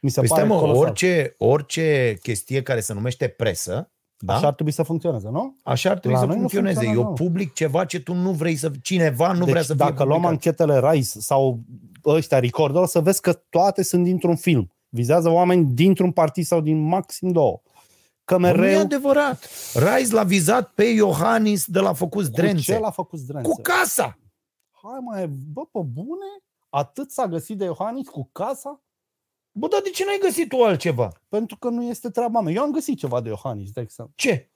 Mi se păi pare stai, mă, colosal. orice, orice chestie care se numește presă, da? Așa ar trebui să funcționeze, nu? Așa ar trebui La să noi nu funcționeze. funcționează, Eu nu. public ceva ce tu nu vrei să... Cineva nu deci vrea să fie dacă luăm publicat. anchetele RISE sau ăștia Recorder, o să vezi că toate sunt dintr-un film. Vizează oameni dintr-un partid sau din maxim două. Că Bă, Nu e mereu... adevărat. Rais l-a vizat pe Iohannis de la făcut Cu zdrențe. ce l-a făcut zdrențe? Cu casa. Hai mai, bă, pe bune? Atât s-a găsit de Iohannis cu casa? Bă, dar de ce n-ai găsit tu altceva? Pentru că nu este treaba mea. Eu am găsit ceva de Iohannis, de exemplu. Ce?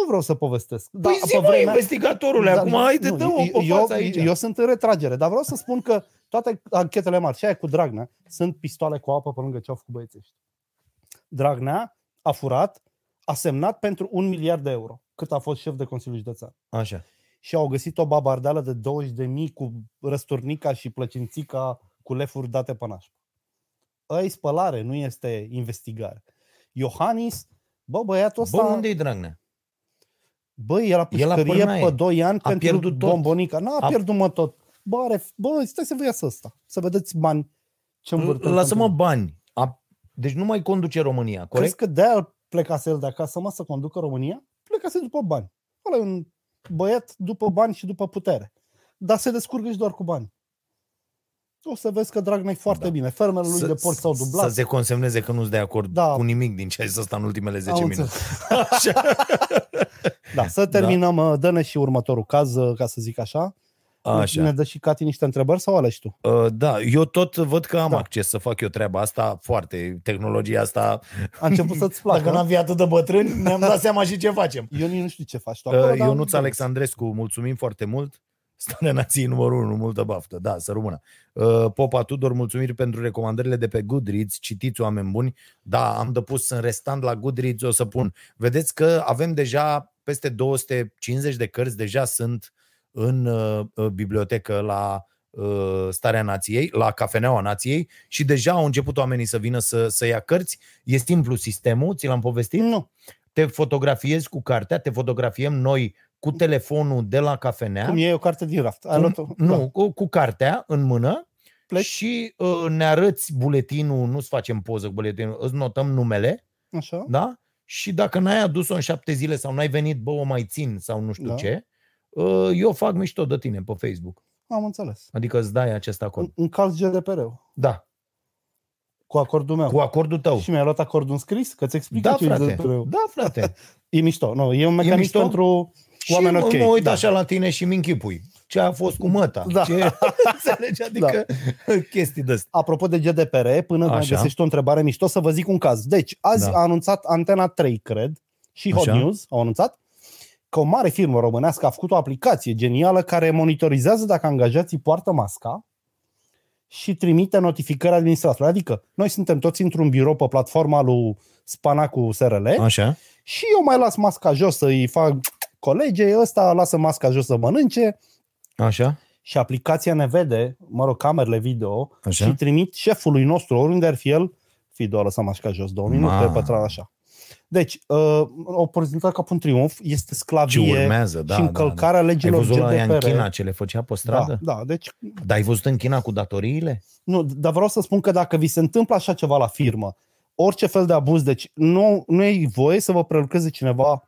Nu vreau să povestesc. Păi zi, mă, investigatorule, acum haide, nu, dă-o pe eu, față aici. eu sunt în retragere, dar vreau să spun că toate anchetele mari, și aia cu Dragnea, sunt pistoale cu apă pe lângă ce au făcut băieții ăștia. Dragnea a furat, a semnat pentru un miliard de euro, cât a fost șef de Consiliul Județean. Așa. Și au găsit o babardeală de 20 de mii cu răsturnica și plăcințica cu lefuri date pe nașpa. Ăi spălare, nu este investigare. Iohannis, bă, băiatul ăsta... Bă, unde-i Dragnea? Băi, el a El la pușcărie pârnaie. pe 2 ani A pentru pierdut tot. bombonica. N-a A- pierdut mă tot. Bă, are, bă, stai să vă iasă ăsta. Să vedeți bani ce învârtăm. Lasă-mă pentru- bani. A... Deci nu mai conduce România, Crezi corect? că de-aia plecase el de acasă, mă, să conducă România? Plecase după bani. Ăla e un băiat după bani și după putere. Dar se descurcă și doar cu bani. O să vezi că Dragnea e foarte Da. bine. Fermele lui de porci s-au dublat. Să se consemneze că nu-s de acord Da. cu nimic din ce ai zis ăsta în ultimele 10 Am minute. înțeles. Așa. *laughs* Da, să *laughs* terminăm. Da. Dă-ne și următorul caz, ca să zic așa. Așa. Ne dă și Cati niște întrebări sau alegi tu? Uh, Da, eu tot văd că am Da. acces să fac eu treaba asta foarte. Tehnologia asta, A început să-ți *laughs* placă. dacă n-am fi atât de bătrâni, ne-am dat seama și ce facem. Eu nici nu știu ce faci tu acolo, Uh, dar- Ionuț Alexandrescu, mulțumim foarte mult. Starea nației numărul 1, multă baftă. Da, să rămână. Uh, Popa Tudor, mulțumiri pentru recomandările de pe Goodreads. Citiți, oameni buni. Da, am depus în restant la Goodreads, o să pun. Vedeți că avem deja peste 250 de cărți, deja sunt în uh, uh, bibliotecă la uh, Starea Nației, la Cafeneaua Nației și deja au început oamenii să vină să, să ia cărți. E simplu sistemul, ți l-am povestit? Nu. te fotografiezi cu cartea, te fotografiem noi cu telefonul de la cafenea. Cum e o carte din raft. Ai Cum- luat-o? nu, Da. cu, cu cartea în mână Pleci. și uh, ne arăți buletinul, nu-ți facem poză cu buletinul, îți notăm numele, Așa. da? Și dacă n-ai adus-o în șapte zile sau n-ai venit, bă, o mai țin sau nu știu Da. ce, uh, eu fac mișto de tine pe Facebook. Am înțeles. Adică îți dai acest acord. În, în caz GDPR-ul. Da, Cu acordul meu. cu acordul tău. Și mi-ai luat acordul scris? Că ți explică Da, ce e frate. GDPR-ul. Da, frate. *laughs* E mișto. Nu, e un mecanism mișto? pentru Și oameni mă, ok. mă uit Da. așa la tine și mi închipui. Ce a fost cu măta? Da. Ce... *laughs* *laughs* Înțelegi? Adică chestii de astea. Apropo de GDPR, până mai Așa. găsești o întrebare mișto, să vă zic un caz. Deci, azi Da. a anunțat Antena 3, cred, și Hot Așa. News au anunțat că o mare firmă românească a făcut o aplicație genială care monitorizează dacă angajații poartă masca și trimite notificări administratorului. Adică noi suntem toți într-un birou pe platforma lui Spanacu SRL Așa. și eu mai las masca jos să-i fac colegii, ăsta lasă masca jos să mănânce Așa. și aplicația ne vede, mă rog, camerele video Așa. și trimit șefului nostru, oriunde ar fi el, fi doar lăsa mașca jos două minute, Ma. pătrat așa. Deci, uh, o prezentat ca pe un triumf, este Ce sclavie urmează, da. și încălcarea da, da. Ai legilor văzut la ea în GDPR. China ce le făcea pe stradă? Da, da, deci, Dar ai văzut în China cu datoriile? nu, dar vreau să spun că dacă vi se întâmplă așa ceva la firmă, orice fel de abuz, deci nu, nu e voie să vă prelucreze cineva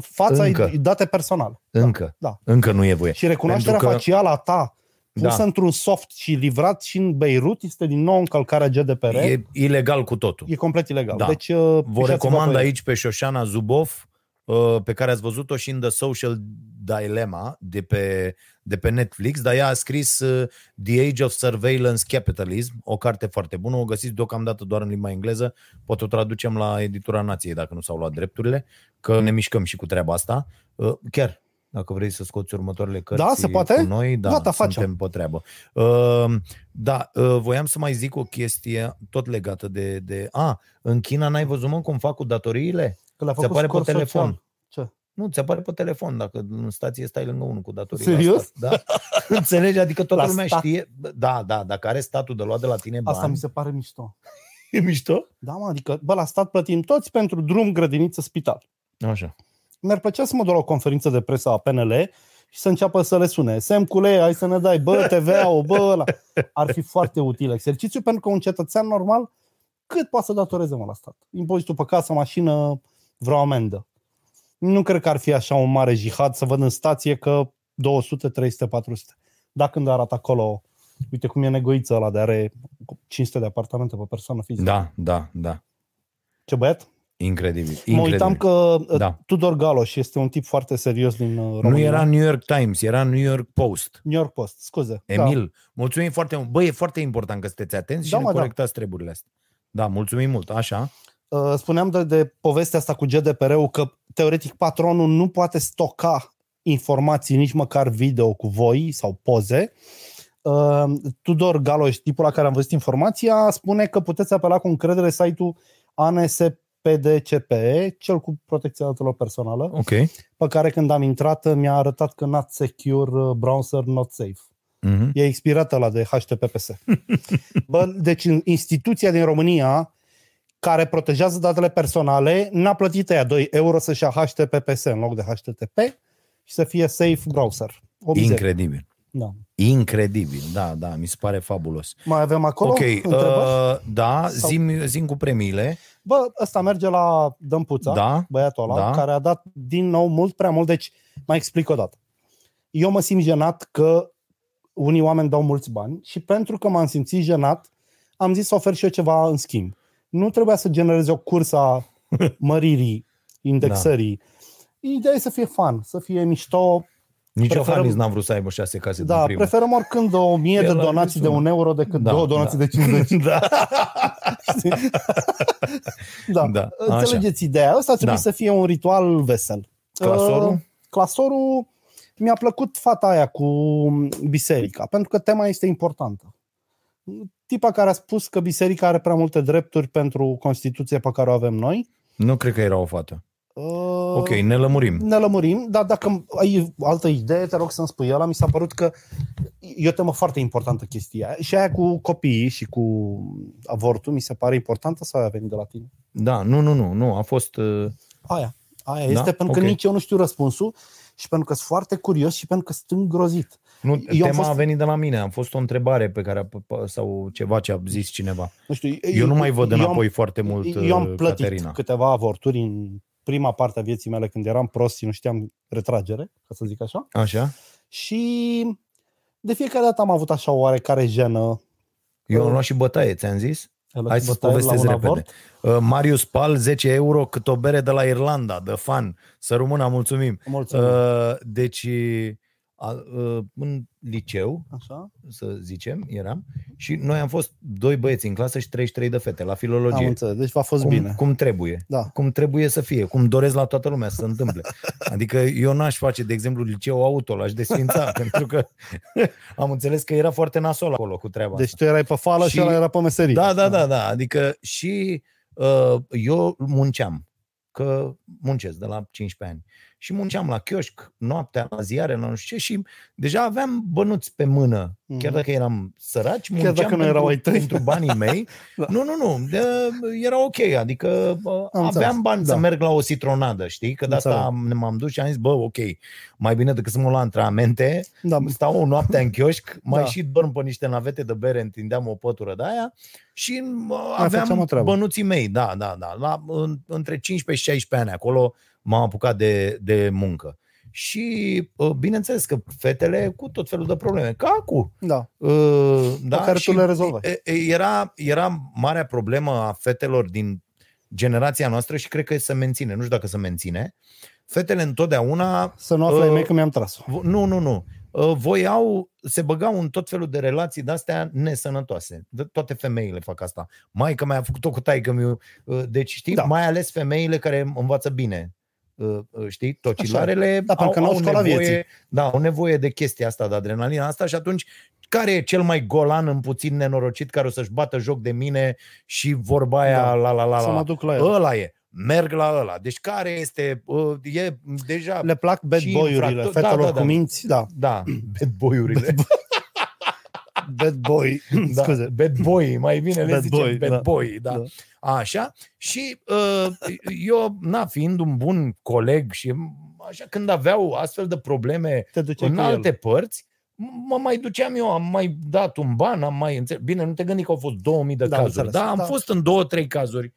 fața Încă. e date personal. Încă. Da. Încă nu e voie. Și recunoașterea Pentru că- facială a ta pusă Da. într-un soft și livrat și în Beirut este din nou încălcarea GDPR. E ilegal cu totul. E complet ilegal. Da. Deci, uh, Vă pișați-vă recomand pe el. aici pe Șoșana Zubov uh, pe care ați văzut-o și în The Social Dilemma de pe, de pe Netflix, dar ea a scris uh, The Age of Surveillance Capitalism, o carte foarte bună, o găsiți deocamdată doar în limba engleză, poate o traducem la editura Nației dacă nu s-au luat drepturile, că ne mișcăm și cu treaba asta. Uh, chiar, dacă vrei să scoți următoarele cărți Da, se poate? cu noi, da, Gata, facem. suntem pe treabă. Uh, da, uh, voiam să mai zic o chestie tot legată de... de a, în China n-ai văzut, mă, cum fac cu datoriile? Că le-a Ți făcut apare pe scor telefon. social. Ce? Nu, ți apare pe telefon dacă în stație stai lângă unul cu datorii. la Serios? Stat, da? *laughs* Înțelegi? Adică toată La lumea stat? știe. Da, da, dacă are statul de luat de la tine bani. Asta mi se pare mișto. *laughs* E mișto? Da, mă, adică, bă, la stat plătim toți pentru drum, grădiniță, spital. Așa. Mi-ar plăcea să mă duc la o conferință de presă a PNL și să înceapă să le sune. Semcule, hai să ne dai, bă, TVA-ul, bă, ăla. Ar fi foarte util exercițiu pentru că un cetățean normal cât poate să datoreze mă la stat? Impozitul pe casă, mașină, vreo amendă. Nu cred că ar fi așa un mare jihad să văd în stație că 200, 300, 400. Dacă când arată acolo, uite cum e negoiță ăla de are 500 de apartamente pe persoană fizică. Da, da, da. Ce băiat? Incredibil. Mă incredibil. uitam că Da. da. Tudor Galoș este un tip foarte serios din uh, România. Nu era New York Times, era New York Post. New York Post, scuze. Emil, mulțumim foarte mult. Bă, e foarte important că sunteți atenți Da, și mă, ne da. corectați treburile astea. Da, mulțumim mult. Așa. Da. Uh, Spuneam de, de povestea asta cu GDPR-ul că teoretic patronul nu poate stoca informații, nici măcar video cu voi sau poze. Uh, Tudor Galoș, tipul la care am văzut informația, spune că puteți apela cu încredere site-ul ANSPDCPE, cel cu protecția datelor personală, Ok. pe care când am intrat mi-a arătat că not secure, uh, browser not safe. Mhm. E expirat la de HTTPS. *laughs* Bă, deci în instituția din România care protejează datele personale n-a plătit ea 2 euro să-și ia HTTPS în loc de HTTP și să fie safe browser. O mizerie. Incredibil. Da. Incredibil. Da, da, mi se pare fabulos. Mai avem acolo ok, întrebări? uh, da, Sau- zim, zim cu premiile. Bă, ăsta merge la Dămpuța, Da, băiatul ăla, da. care a dat din nou mult prea mult. Deci, mai explic o dată. Eu mă simt jenat că unii oameni dau mulți bani și pentru că m-am simțit jenat, am zis să ofer și eu ceva în schimb. Nu trebuia să genereze o cursă a *laughs* măririi, indexării. Ideea e să fie fan, să fie mișto. Nici Preferăm- Iohannis n-am vrut să aibă șase case din Da, prima. preferăm oricând o mie de El a donații zis de una. un euro decât Da, două donații da. de 50. da. Știi? da. Da, Înțelegeți ideea. Asta trebuie Da. să fie un ritual vesel. Clasorul? Uh, clasorul mi-a plăcut fata aia cu biserica, pentru că tema este importantă. Tipa care a spus că biserica are prea multe drepturi pentru Constituția pe care o avem noi. Nu cred că era o fată. Uh, Ok, ne lămurim. ne lămurim, dar dacă ai altă idee, te rog să-mi spui. Ăla mi s-a părut că e o temă foarte importantă chestia. Și aia cu copiii și cu avortul mi se pare importantă sau a venit de la tine? Da, nu, nu, nu, nu, a fost... Uh, Aia. Aia Da? este pentru că Ok. nici eu nu știu răspunsul și pentru că sunt foarte curios și pentru că sunt îngrozit. nu, Eu tema am fost- a venit de la mine, a fost o întrebare pe care a, sau ceva ce a zis cineva. Nu știu, Eu nu mai văd eu am- înapoi foarte mult Eu am uh, plătit Caterina. câteva avorturi în prima parte a vieții mele când eram prost și nu știam retragere, ca să zic așa. Așa? Și de fiecare dată am avut așa o oarecare jenă. Eu am luat și bătaie, ți-am zis? Ai luat Hai și să-ți bătaie la povestesc un repede. avort? Uh, Marius Pal, 10 euro, cât o bere de la Irlanda, de fan. Să rămână, mulțumim. Mulțumim. Uh, deci, a, uh, în liceu, Așa? să zicem, eram, și noi am fost doi băieți în clasă și 33 de fete la Am filologie. înțeles. Deci v-a fost cum, bine. cum trebuie. Da. Cum trebuie să fie, cum doresc la toată lumea să se întâmple. *laughs* Adică eu n-aș face, de exemplu, liceu auto, l-aș desfința, *laughs* pentru că *laughs* am înțeles că era foarte nasol acolo cu treaba Deci asta. tu erai pe fală și, Și- ăla era pe meserie. Da, da, da, da. Adică și uh, eu munceam, că muncesc de la 15 ani. Și munceam la chioșc, noaptea, la ziare, la nu știu ce, și deja aveam bănuți pe mână. Mhm. Chiar dacă eram săraci, Chiar munceam dacă nu pentru, erau ai tăi. pentru banii *laughs* mei. Da. Nu, nu, nu. De, era ok. Adică uh, Am aveam înțeles. bani Da. să merg la o citronadă, știi? Că de asta Înțeleg. am- m-am dus și am zis, bă, ok, mai bine decât să mă la antrenamente, da. stau o noapte în chioșc, mai Da. și dorm pe niște navete de bere, întindeam o pătură de aia și mă, făceam o aveam treabă. bănuții mei, da, da, da. La, în, între 15 și 16 ani acolo m-am apucat de, de muncă. Și uh, bineînțeles că fetele cu tot felul de probleme, ca acum. da. Uh, Pe care tu le rezolvai. e- e- Era, era marea problemă a fetelor din generația noastră și cred că se menține, nu știu dacă se menține, fetele întotdeauna Să nu afle Uh, uh, că mi-am tras-o. Vo- Nu, nu, nu. Uh, Voiau, se băgau în tot felul de relații de-astea nesănătoase. De- Toate femeile fac asta. Mai că mai a făcut-o cu taică miu. Deci, știi, da. Da. mai ales femeile care învață bine. Uh, uh, Știi, tocilarele Da, pentru că n-au școala nevoie, vieții. da, au nevoie de chestia asta, de adrenalina asta și atunci care e cel mai golan în puțin nenorocit care o să-și bată joc de mine și vorba aia Da. la la la Să la. mă duc la el. Ăla e. Merg la ăla. Deci care este, uh, e deja Le plac bad și boy-urile, infractor- fetelor da, da, da. cu minți, da. da, *clears throat* bad boy-urile. Bad *laughs* boy, *laughs* Da, scuze. bad boy, mai bine le Bad zicem boy, bad da. boy, da. Da. Așa, și uh, eu, na, fiind un bun coleg și așa, când aveau astfel de probleme Te duce în cu alte el. părți, mă mai duceam eu, am mai dat un ban, am mai înțeles. Bine, nu te gândi că au fost 2000 de Da, cazuri, înțeles, da, am da. fost în două, trei cazuri.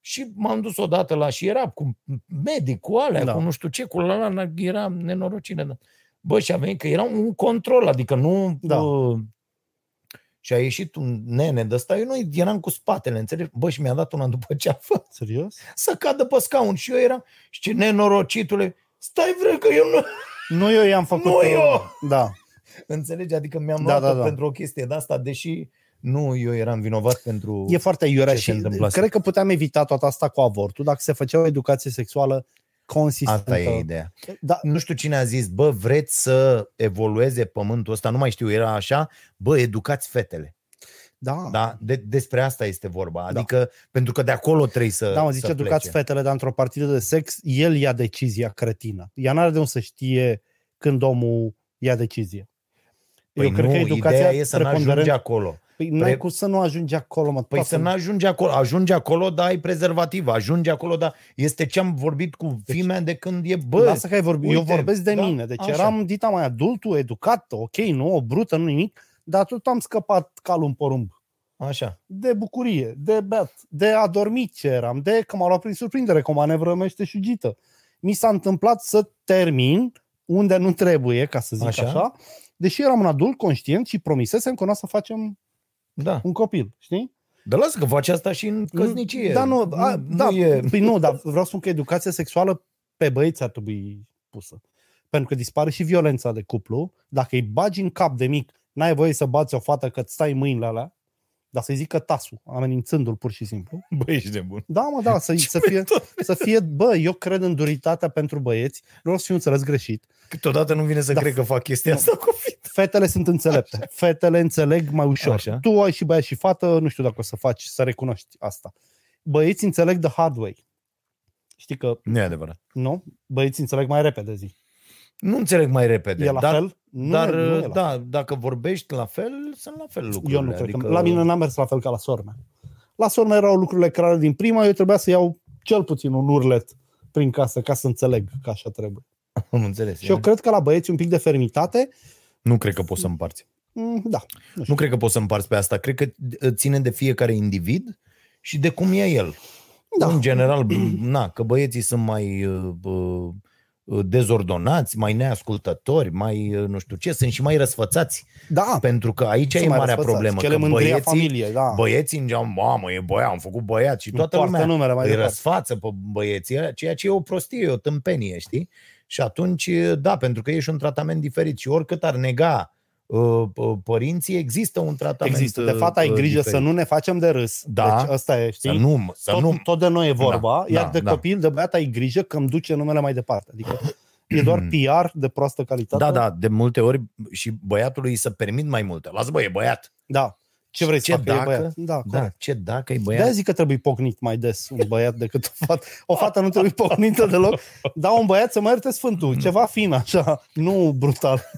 Și m-am dus odată la și era cu medic, cu alea, Da. cu nu știu ce, cu la, la era nenorocire. Da. Bă, și a venit că era un control, adică nu... Da. Uh, și a ieșit un nene de ăsta, eu nu eram cu spatele, înțelegi? Bă, și mi-a dat una după ceafă Serios? să cadă pe scaun și eu eram, și ce nenorocitule, stai vreo că eu nu... Nu eu i-am făcut. Nu eu! Da. Înțelegi? Adică mi-am Da, luat da, da. pentru o chestie de asta, deși nu eu eram vinovat pentru... E foarte iurea Ce se și întâmplase? cred că puteam evita toată asta cu avortul dacă se făcea o educație sexuală consistentă. Asta e ideea. Da, Nu știu cine a zis, bă, vreți să evolueze pământul ăsta, nu mai știu, era așa, bă, educați fetele. da. Da? De, despre asta este vorba. Adică, pentru că de acolo trebuie să Da, mă zice, să educați plece. fetele, dar într-o partidă de sex, el ia decizia cretină. Ea n-are de unde să știe când omul ia decizie. Păi Eu cred nu, că educația ideea e să n-ajungi preponderent- acolo. Păi n-ai Pre- cum să nu ajungi acolo, mă. Păi toată- să n-ajungi acolo. Ajungi acolo, dar ai prezervativ. Ajungi acolo, dar este ce am vorbit cu fimea de când e, bă, Lasă că ai vorbit. Eu uite, vorbesc de da, mine. Deci așa. eram dita mai adultul, educat, ok, nu o brută, nu nimic, dar tot am scăpat calul în porumb. așa. De bucurie, de beat, de adormit ce eram, de că m-au luat prin surprindere cu o manevră meșteșugită. Mi s-a întâmplat să termin unde nu trebuie, ca să zic Așa. așa, așa deși eram un adult conștient și promisesem că nu o să facem Da. un copil, știi? Dar lasă că faci asta și în căsnicie. Da, nu, a, nu, da, nu e... Păi nu, dar vreau să spun că educația sexuală pe băieți ar trebui pusă. Pentru că dispare și violența de cuplu. Dacă îi bagi în cap de mic, n-ai voie să bați o fată că îți stai mâinile alea, dar să-i zică tasul, amenințându-l pur și simplu. *laughs* Bă, ești nebun. Da, mă, da, să, să, fie, să fie, bă, eu cred în duritatea pentru băieți, nu vreau să fiu înțeles greșit. Câteodată nu vine să Da. cred că fac chestia Nu. asta cu fete. Fetele sunt înțelepte. Fetele înțeleg mai ușor. Așa. Tu ai și băiat și fată, nu știu dacă o să faci, să recunoști asta. Băieți înțeleg the hard way. Știi că, Nu e adevărat. nu? Băieți înțeleg mai repede zi. Nu înțeleg mai repede. E la dar, fel? Nu dar e, nu e la da, dacă vorbești la fel, sunt la fel lucrurile. Eu nu cred adică... că... La mine n-a mers la fel ca la sormea. La sormea erau lucrurile clare din prima, eu trebuia să iau cel puțin un urlet prin casă ca să înțeleg că așa trebuie. *laughs* Am înțeles. Și eu cred că la băieți un pic de fermitate, Nu cred că poți să împarți. mm, da. Nu știu. Nu cred că poți să împarți pe asta. Cred că ține de fiecare individ și de cum e el. Da. În general, *clears throat* na, că băieții sunt mai uh, uh, dezordonați, mai neascultători, mai uh, nu știu ce, sunt și mai răsfățați. Da, Pentru că aici sunt e mai marea răsfățați. problemă. Că le Că mândria băieții, familiei, da. băieții în geam, mamă, e băiat, am făcut băiat și Nu toată poartă lumea numele mai îi departe. răsfață pe băieții ăia, ceea ce e o prostie, e o tâmpenie, știi? Și atunci, da, pentru că ești un tratament diferit și oricât ar nega uh, uh, părinții, există un tratament Există. De fapt, ai uh, grijă diferit. să nu ne facem de râs. Da. Deci asta e, știi? Să nu, să tot, nu, tot de noi e vorba, Da, iar da, de da. copil, de băiat, ai grijă că îmi duce numele mai departe. Adică e doar *clears throat* PR de proastă calitate. Da, da, de multe ori și băiatului îi să permit mai multe. Lasă bă, e băiat. da. Ce vrei Ce să facă? E dacă- băiat. Da, Da, corect. ce dacă e De băiat? zic că trebuie pocnit mai des un băiat decât o fată. O fată nu trebuie pocnită deloc, dar un băiat să mă ierte sfântul, ceva fin așa, nu brutal.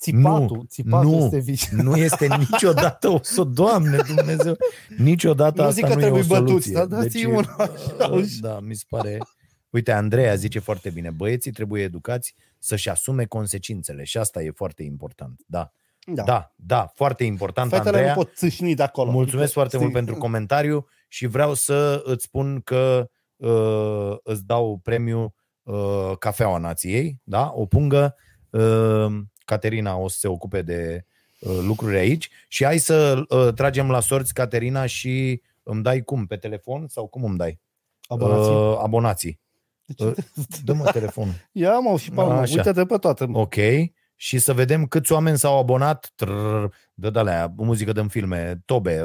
Țipatul, Nu, țipatul nu, este vici. *laughs* Nu este niciodată o să, Doamne Dumnezeu, niciodată Nu asta zic că nu trebuie e o bătuți, soluție. dar dați-i una așa. uh, Da, mi se pare... Uite, Andreea zice foarte bine, băieții trebuie educați să-și asume consecințele și asta e foarte important. Da, Da. da, da foarte important, Fetele Andreea. nu pot țâșni de acolo. Mulțumesc Adică, foarte mult știi? pentru comentariu și vreau să îți spun că uh, îți dau premiu uh, Cafeaua Nației, da? O pungă. Uh, Caterina o să se ocupe de uh, lucruri aici și hai să uh, tragem la sorți, Caterina, și îmi dai cum? Pe telefon sau cum îmi dai? Abonații. Uh, abonații. Deci- uh, dă-mă *laughs* telefonul. Ia mă și palma, uite-te pe toată. Ok. Și să vedem câți oameni s-au abonat. Dă alea, muzică de filme, tobe.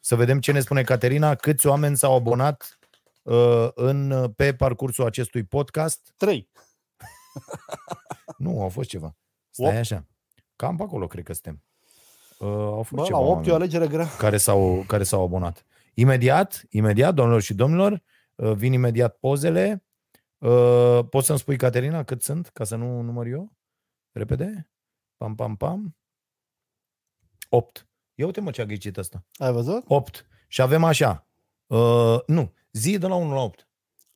Să vedem ce ne spune Caterina, câți oameni s-au abonat uh, în, pe parcursul acestui podcast. Trei. *laughs* Nu, au fost ceva. Stai Opt. așa. Cam pe acolo cred că suntem. Uh, au fost Bă, ceva la 8 e oameni o alegere grea. care s-au, care s-au abonat. Imediat, imediat, domnilor și domnilor, uh, vin imediat pozele. Uh, Poți să-mi spui, Caterina, cât sunt, ca să nu număr eu? Repede? Pam, pam, pam. 8. Ia uite mă ce a ghicit ăsta. Ai văzut? 8. Și avem așa. Uh, nu, zi de la 1 la 8.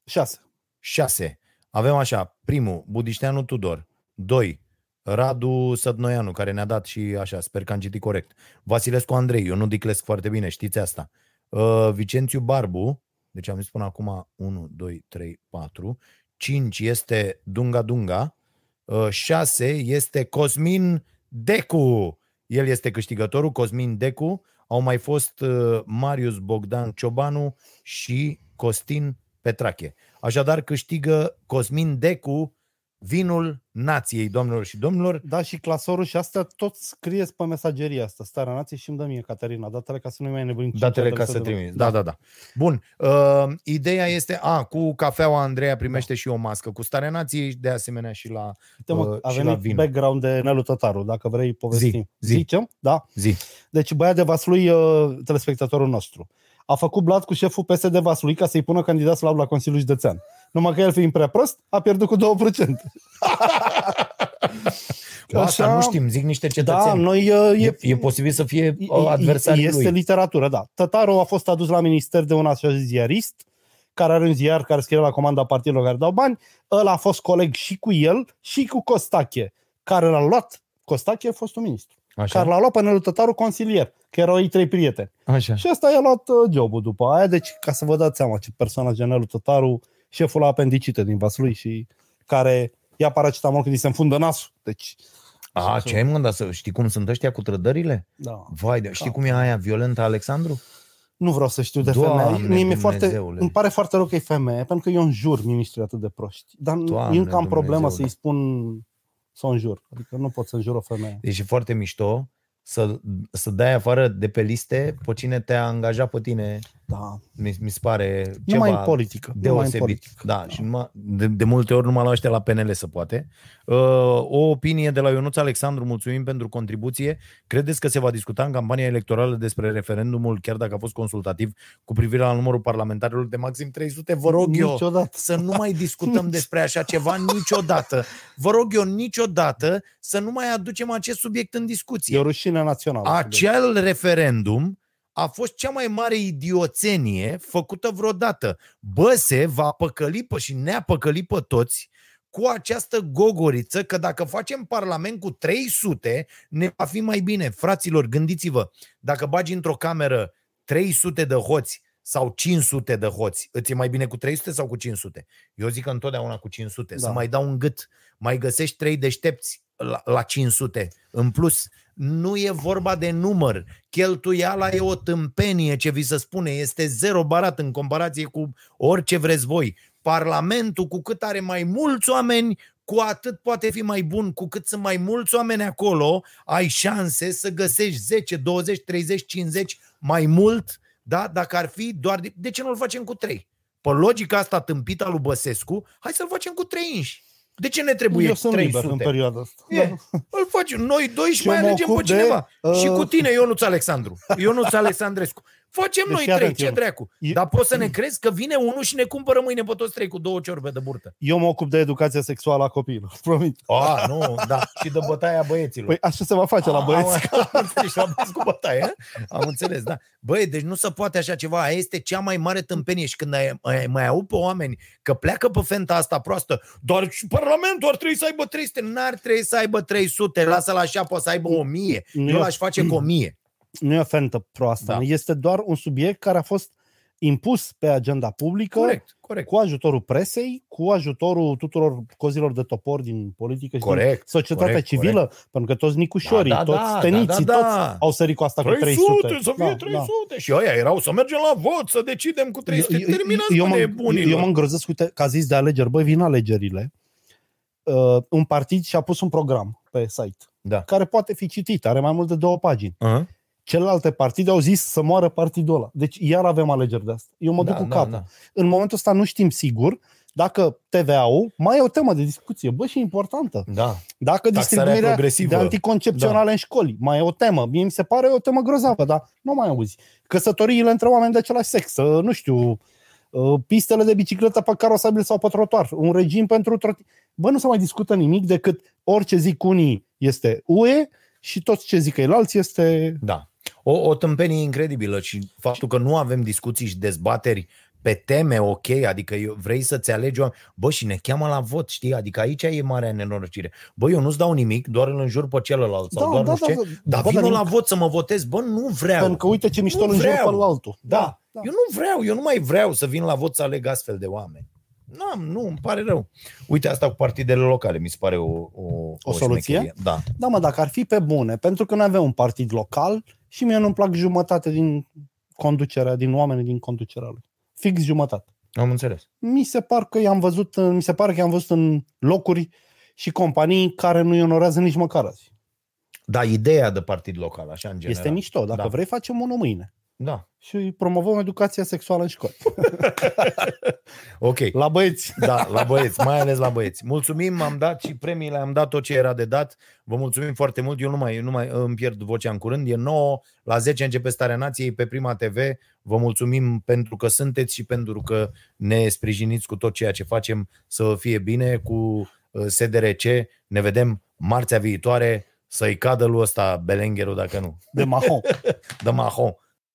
6. 6. Avem așa, primul, Budișteanu Tudor. 2. Radu Sădnoianu, care ne-a dat și așa, sper că am citit corect. Vasilescu Andrei, eu nu diclesc foarte bine, știți asta. Uh, Vicențiu Barbu, deci am zis până acum 1, 2, 3, 4. 5 este Dunga Dunga. 6 este Cosmin Decu. El este câștigătorul, Cosmin Decu. Au mai fost uh, Marius Bogdan Ciobanu și Costin Petrache. Așadar câștigă Cosmin Decu vinul nației, domnilor și domnilor. Da, și clasorul și astea tot scrieți pe mesageria asta, Starea Nației și îmi dă mie, Caterina, datele ca să nu mai nebunim. cinci Datele adrese ca să de- trimiți. Da, da, da. Bun. Uh, ideea este, a, cu cafeaua Andreea primește și o mască. Cu starea nației, de asemenea și la Uite, mă, uh, a și la venit vin. background de Nelu Tătaru, dacă vrei povestim. zi. Zicem? Da. zi. Deci băiat de Vaslui, uh, telespectatorul nostru, a făcut blat cu șeful PSD Vaslui ca să-i pună candidat slab la Consiliul Județean. Numai că el fiind prea prost, a pierdut cu 2%. *laughs* Asta nu știm, zic niște Da, cetățeni. noi uh, e, e posibil să fie E- uh, adversarii Este lui. literatură, da. Tătaru a fost adus la minister de un așa ziarist, care are un ziar care scrie la comanda partidelor care dau bani. Ăla a fost coleg și cu el și cu Costache, care l-a luat. Costache a fost un ministru. Așa. Care l-a luat pe Nelu Tătaru consilier, că erau ei trei prieteni. Așa. Și ăsta i-a luat uh, jobul după aia. Deci, ca să vă dați seama ce personaj e Nelu Tătaru, șeful la apendicită din Vaslui și care ia paracetamol când îi se înfundă nasul. Deci, A, ce ai mă, dar să știi cum sunt ăștia cu trădările? da. Vai, de, știi cum e aia violentă, Alexandru? Nu vreau să știu de Doamne femeie. Mie mi-e foarte, Dumnezeule. îmi pare foarte rău că e femeie, pentru că eu înjur ministrii atât de proști. Dar Doamne eu încă am problemă Dumnezeule. să-i spun să o înjur. Adică nu pot să înjur o femeie. Deci e foarte mișto să, să dai afară de pe liste pe cine te-a angajat pe tine. Da. Mi, mi se pare Numai ceva în politică. Numai în deosebit. politică. Da, și numai, de, de multe ori numai la ăștia la PNL se poate. Uh, o opinie de la Ionuț Alexandru, mulțumim pentru contribuție. Credeți că se va discuta în campania electorală despre referendumul, chiar dacă a fost consultativ, cu privire la numărul parlamentarilor de maxim 300? Vă rog eu Niciodată. să nu mai discutăm *laughs* despre așa ceva niciodată. Vă rog eu niciodată să nu mai aducem acest subiect în discuție. E o rușine națională. Acel referendum a fost cea mai mare idioțenie făcută vreodată. Băse va păcăli pe și ne-a păcălit pe toți cu această gogoriță că dacă facem parlament cu 300 ne va fi mai bine. Fraților, gândiți-vă, dacă bagi într-o cameră 300 de hoți sau 500 de hoți, îți e mai bine cu 300 sau cu 500? Eu zic că întotdeauna cu 500. Da. Să Da. mai dau un gât, mai găsești trei deștepți la, la 500 în plus. Nu e vorba de număr. Cheltuiala e o tâmpenie ce vi se spune. Este zero barat în comparație cu orice vreți voi. Parlamentul, cu cât are mai mulți oameni, cu atât poate fi mai bun. Cu cât sunt mai mulți oameni acolo, ai șanse să găsești 10, 20, 30, 50 mai mult, da? dacă ar fi doar... De, de ce nu-l facem cu 3? Pe logica asta tâmpită a lui Băsescu, hai să-l facem cu 3 inși. De ce ne trebuie Eu sunt 300? liber în perioada asta. E, îl facem. Noi doi și Și eu mai mă alegem pe ocup de, cineva. uh, Și cu tine, Ionuț Alexandru. Ionuț Alexandrescu. *laughs* Facem Deci noi fii trei, atent, ce Ionuț. dracu. E- Dar poți să ne *clears throat* crezi că vine unul și ne cumpără mâine pe toți trei cu două ciorbe de burtă. Eu mă ocup de educația sexuală a copiilor, *laughs* promit. A, nu, da. Și de bătaia băieților. Păi așa se va face la băieți. Am, am înțeles, la băieți cu bătaie. Am înțeles, da. Băi, deci nu se poate așa ceva. Aia este cea mai mare tâmpenie și când ai, ai, mai au pe oameni că pleacă pe fenta asta proastă, doar și Parlamentul ar trebui să aibă 300, n-ar trebui să aibă 300, lasă-l așa, poate să aibă 1000. Nu Eu e- l-aș face cu 1000. Nu e o fentă proastă. Da. Da. Este doar un subiect care a fost impus pe agenda publică, Corect, corect. cu ajutorul presei, cu ajutorul tuturor cozilor de topor din politică și din Corect, societatea corect, civilă, corect. pentru că toți nicușorii, Da, da, toți da, steniții, da, da, da. toți au sărit cu asta cu 300, 300. să fie Da, 300. Și ăia erau să mergem la vot, să decidem cu 300. Eu- eu- Terminați, eu, mă, mă, nebunilor. eu mă îngrozesc, uite, că a zis de alegeri. Băi, vin alegerile. Uh, un partid și-a pus un program pe site, Da. care poate fi citit, are mai mult de două pagini. Uh-huh. Celelalte partide au zis să moară partidul ăla. Deci iar avem alegeri de asta. Eu mă duc Da, cu da, capul. da. În momentul ăsta nu știm sigur dacă TVA-ul mai e o temă de discuție. Bă, și importantă. Da. Dacă Taxarea distribuirea progresivă. de anticoncepționale Da. în școli mai e o temă. Mie mi se pare o temă grozavă, dar nu mai auzi. Căsătoriile între oameni de același sex, uh, nu știu, uh, pistele de bicicletă pe carosabil sau pe trotuar, un regim pentru troti... Bă, nu se mai discută nimic decât orice zic unii este UE și tot ce zic ceilalți este... Da. O, o tâmpenie incredibilă și faptul că nu avem discuții și dezbateri pe teme ok, adică eu, vrei să-ți alegi o... Bă, și ne cheamă la vot, știi? Adică aici e marea nenorocire. Bă, eu nu-ți dau nimic, doar îl înjur pe celălalt sau Da, doar da, nu știu da, ce. da. Dar Bă, vină dar la nu- vot să mă votez. Bă, nu vreau. Pentru că uite ce mișto Nu îl înjur vreau. pe altul. Da. da. Eu nu vreau, eu nu mai vreau să vin la vot să aleg astfel de oameni. Nu, nu, îmi pare rău. Uite, asta cu partidele locale, mi se pare o, o, O soluție? șmecherie. Da. Da, mă, dacă ar fi pe bune, pentru că nu avem un partid local și mie nu-mi plac jumătate din conducerea, din oamenii din conducerea lui. Fix jumătate. Am înțeles. Mi se, par că i-am văzut, în- mi se pare că i-am văzut în locuri și companii care nu-i onorează nici măcar azi. Da, ideea de partid local, așa în general. Este mișto. Dacă Da. vrei, facem unul mâine. Da. Și promovăm educația sexuală în școli. *laughs* Ok. La băieți. Da, la băieți, mai ales la băieți. Mulțumim, am dat și premiile, am dat tot ce era de dat. Vă mulțumim foarte mult. Eu nu mai, nu mai îmi pierd vocea în curând. E 9, la 10 începe Starea Nației pe Prima TV. Vă mulțumim pentru că sunteți și pentru că ne sprijiniți cu tot ceea ce facem să vă fie bine cu uh, SDRC. Ne vedem marțea viitoare să-i cadă lui ăsta Belengheru dacă nu. De mahon. *laughs* De Mahon.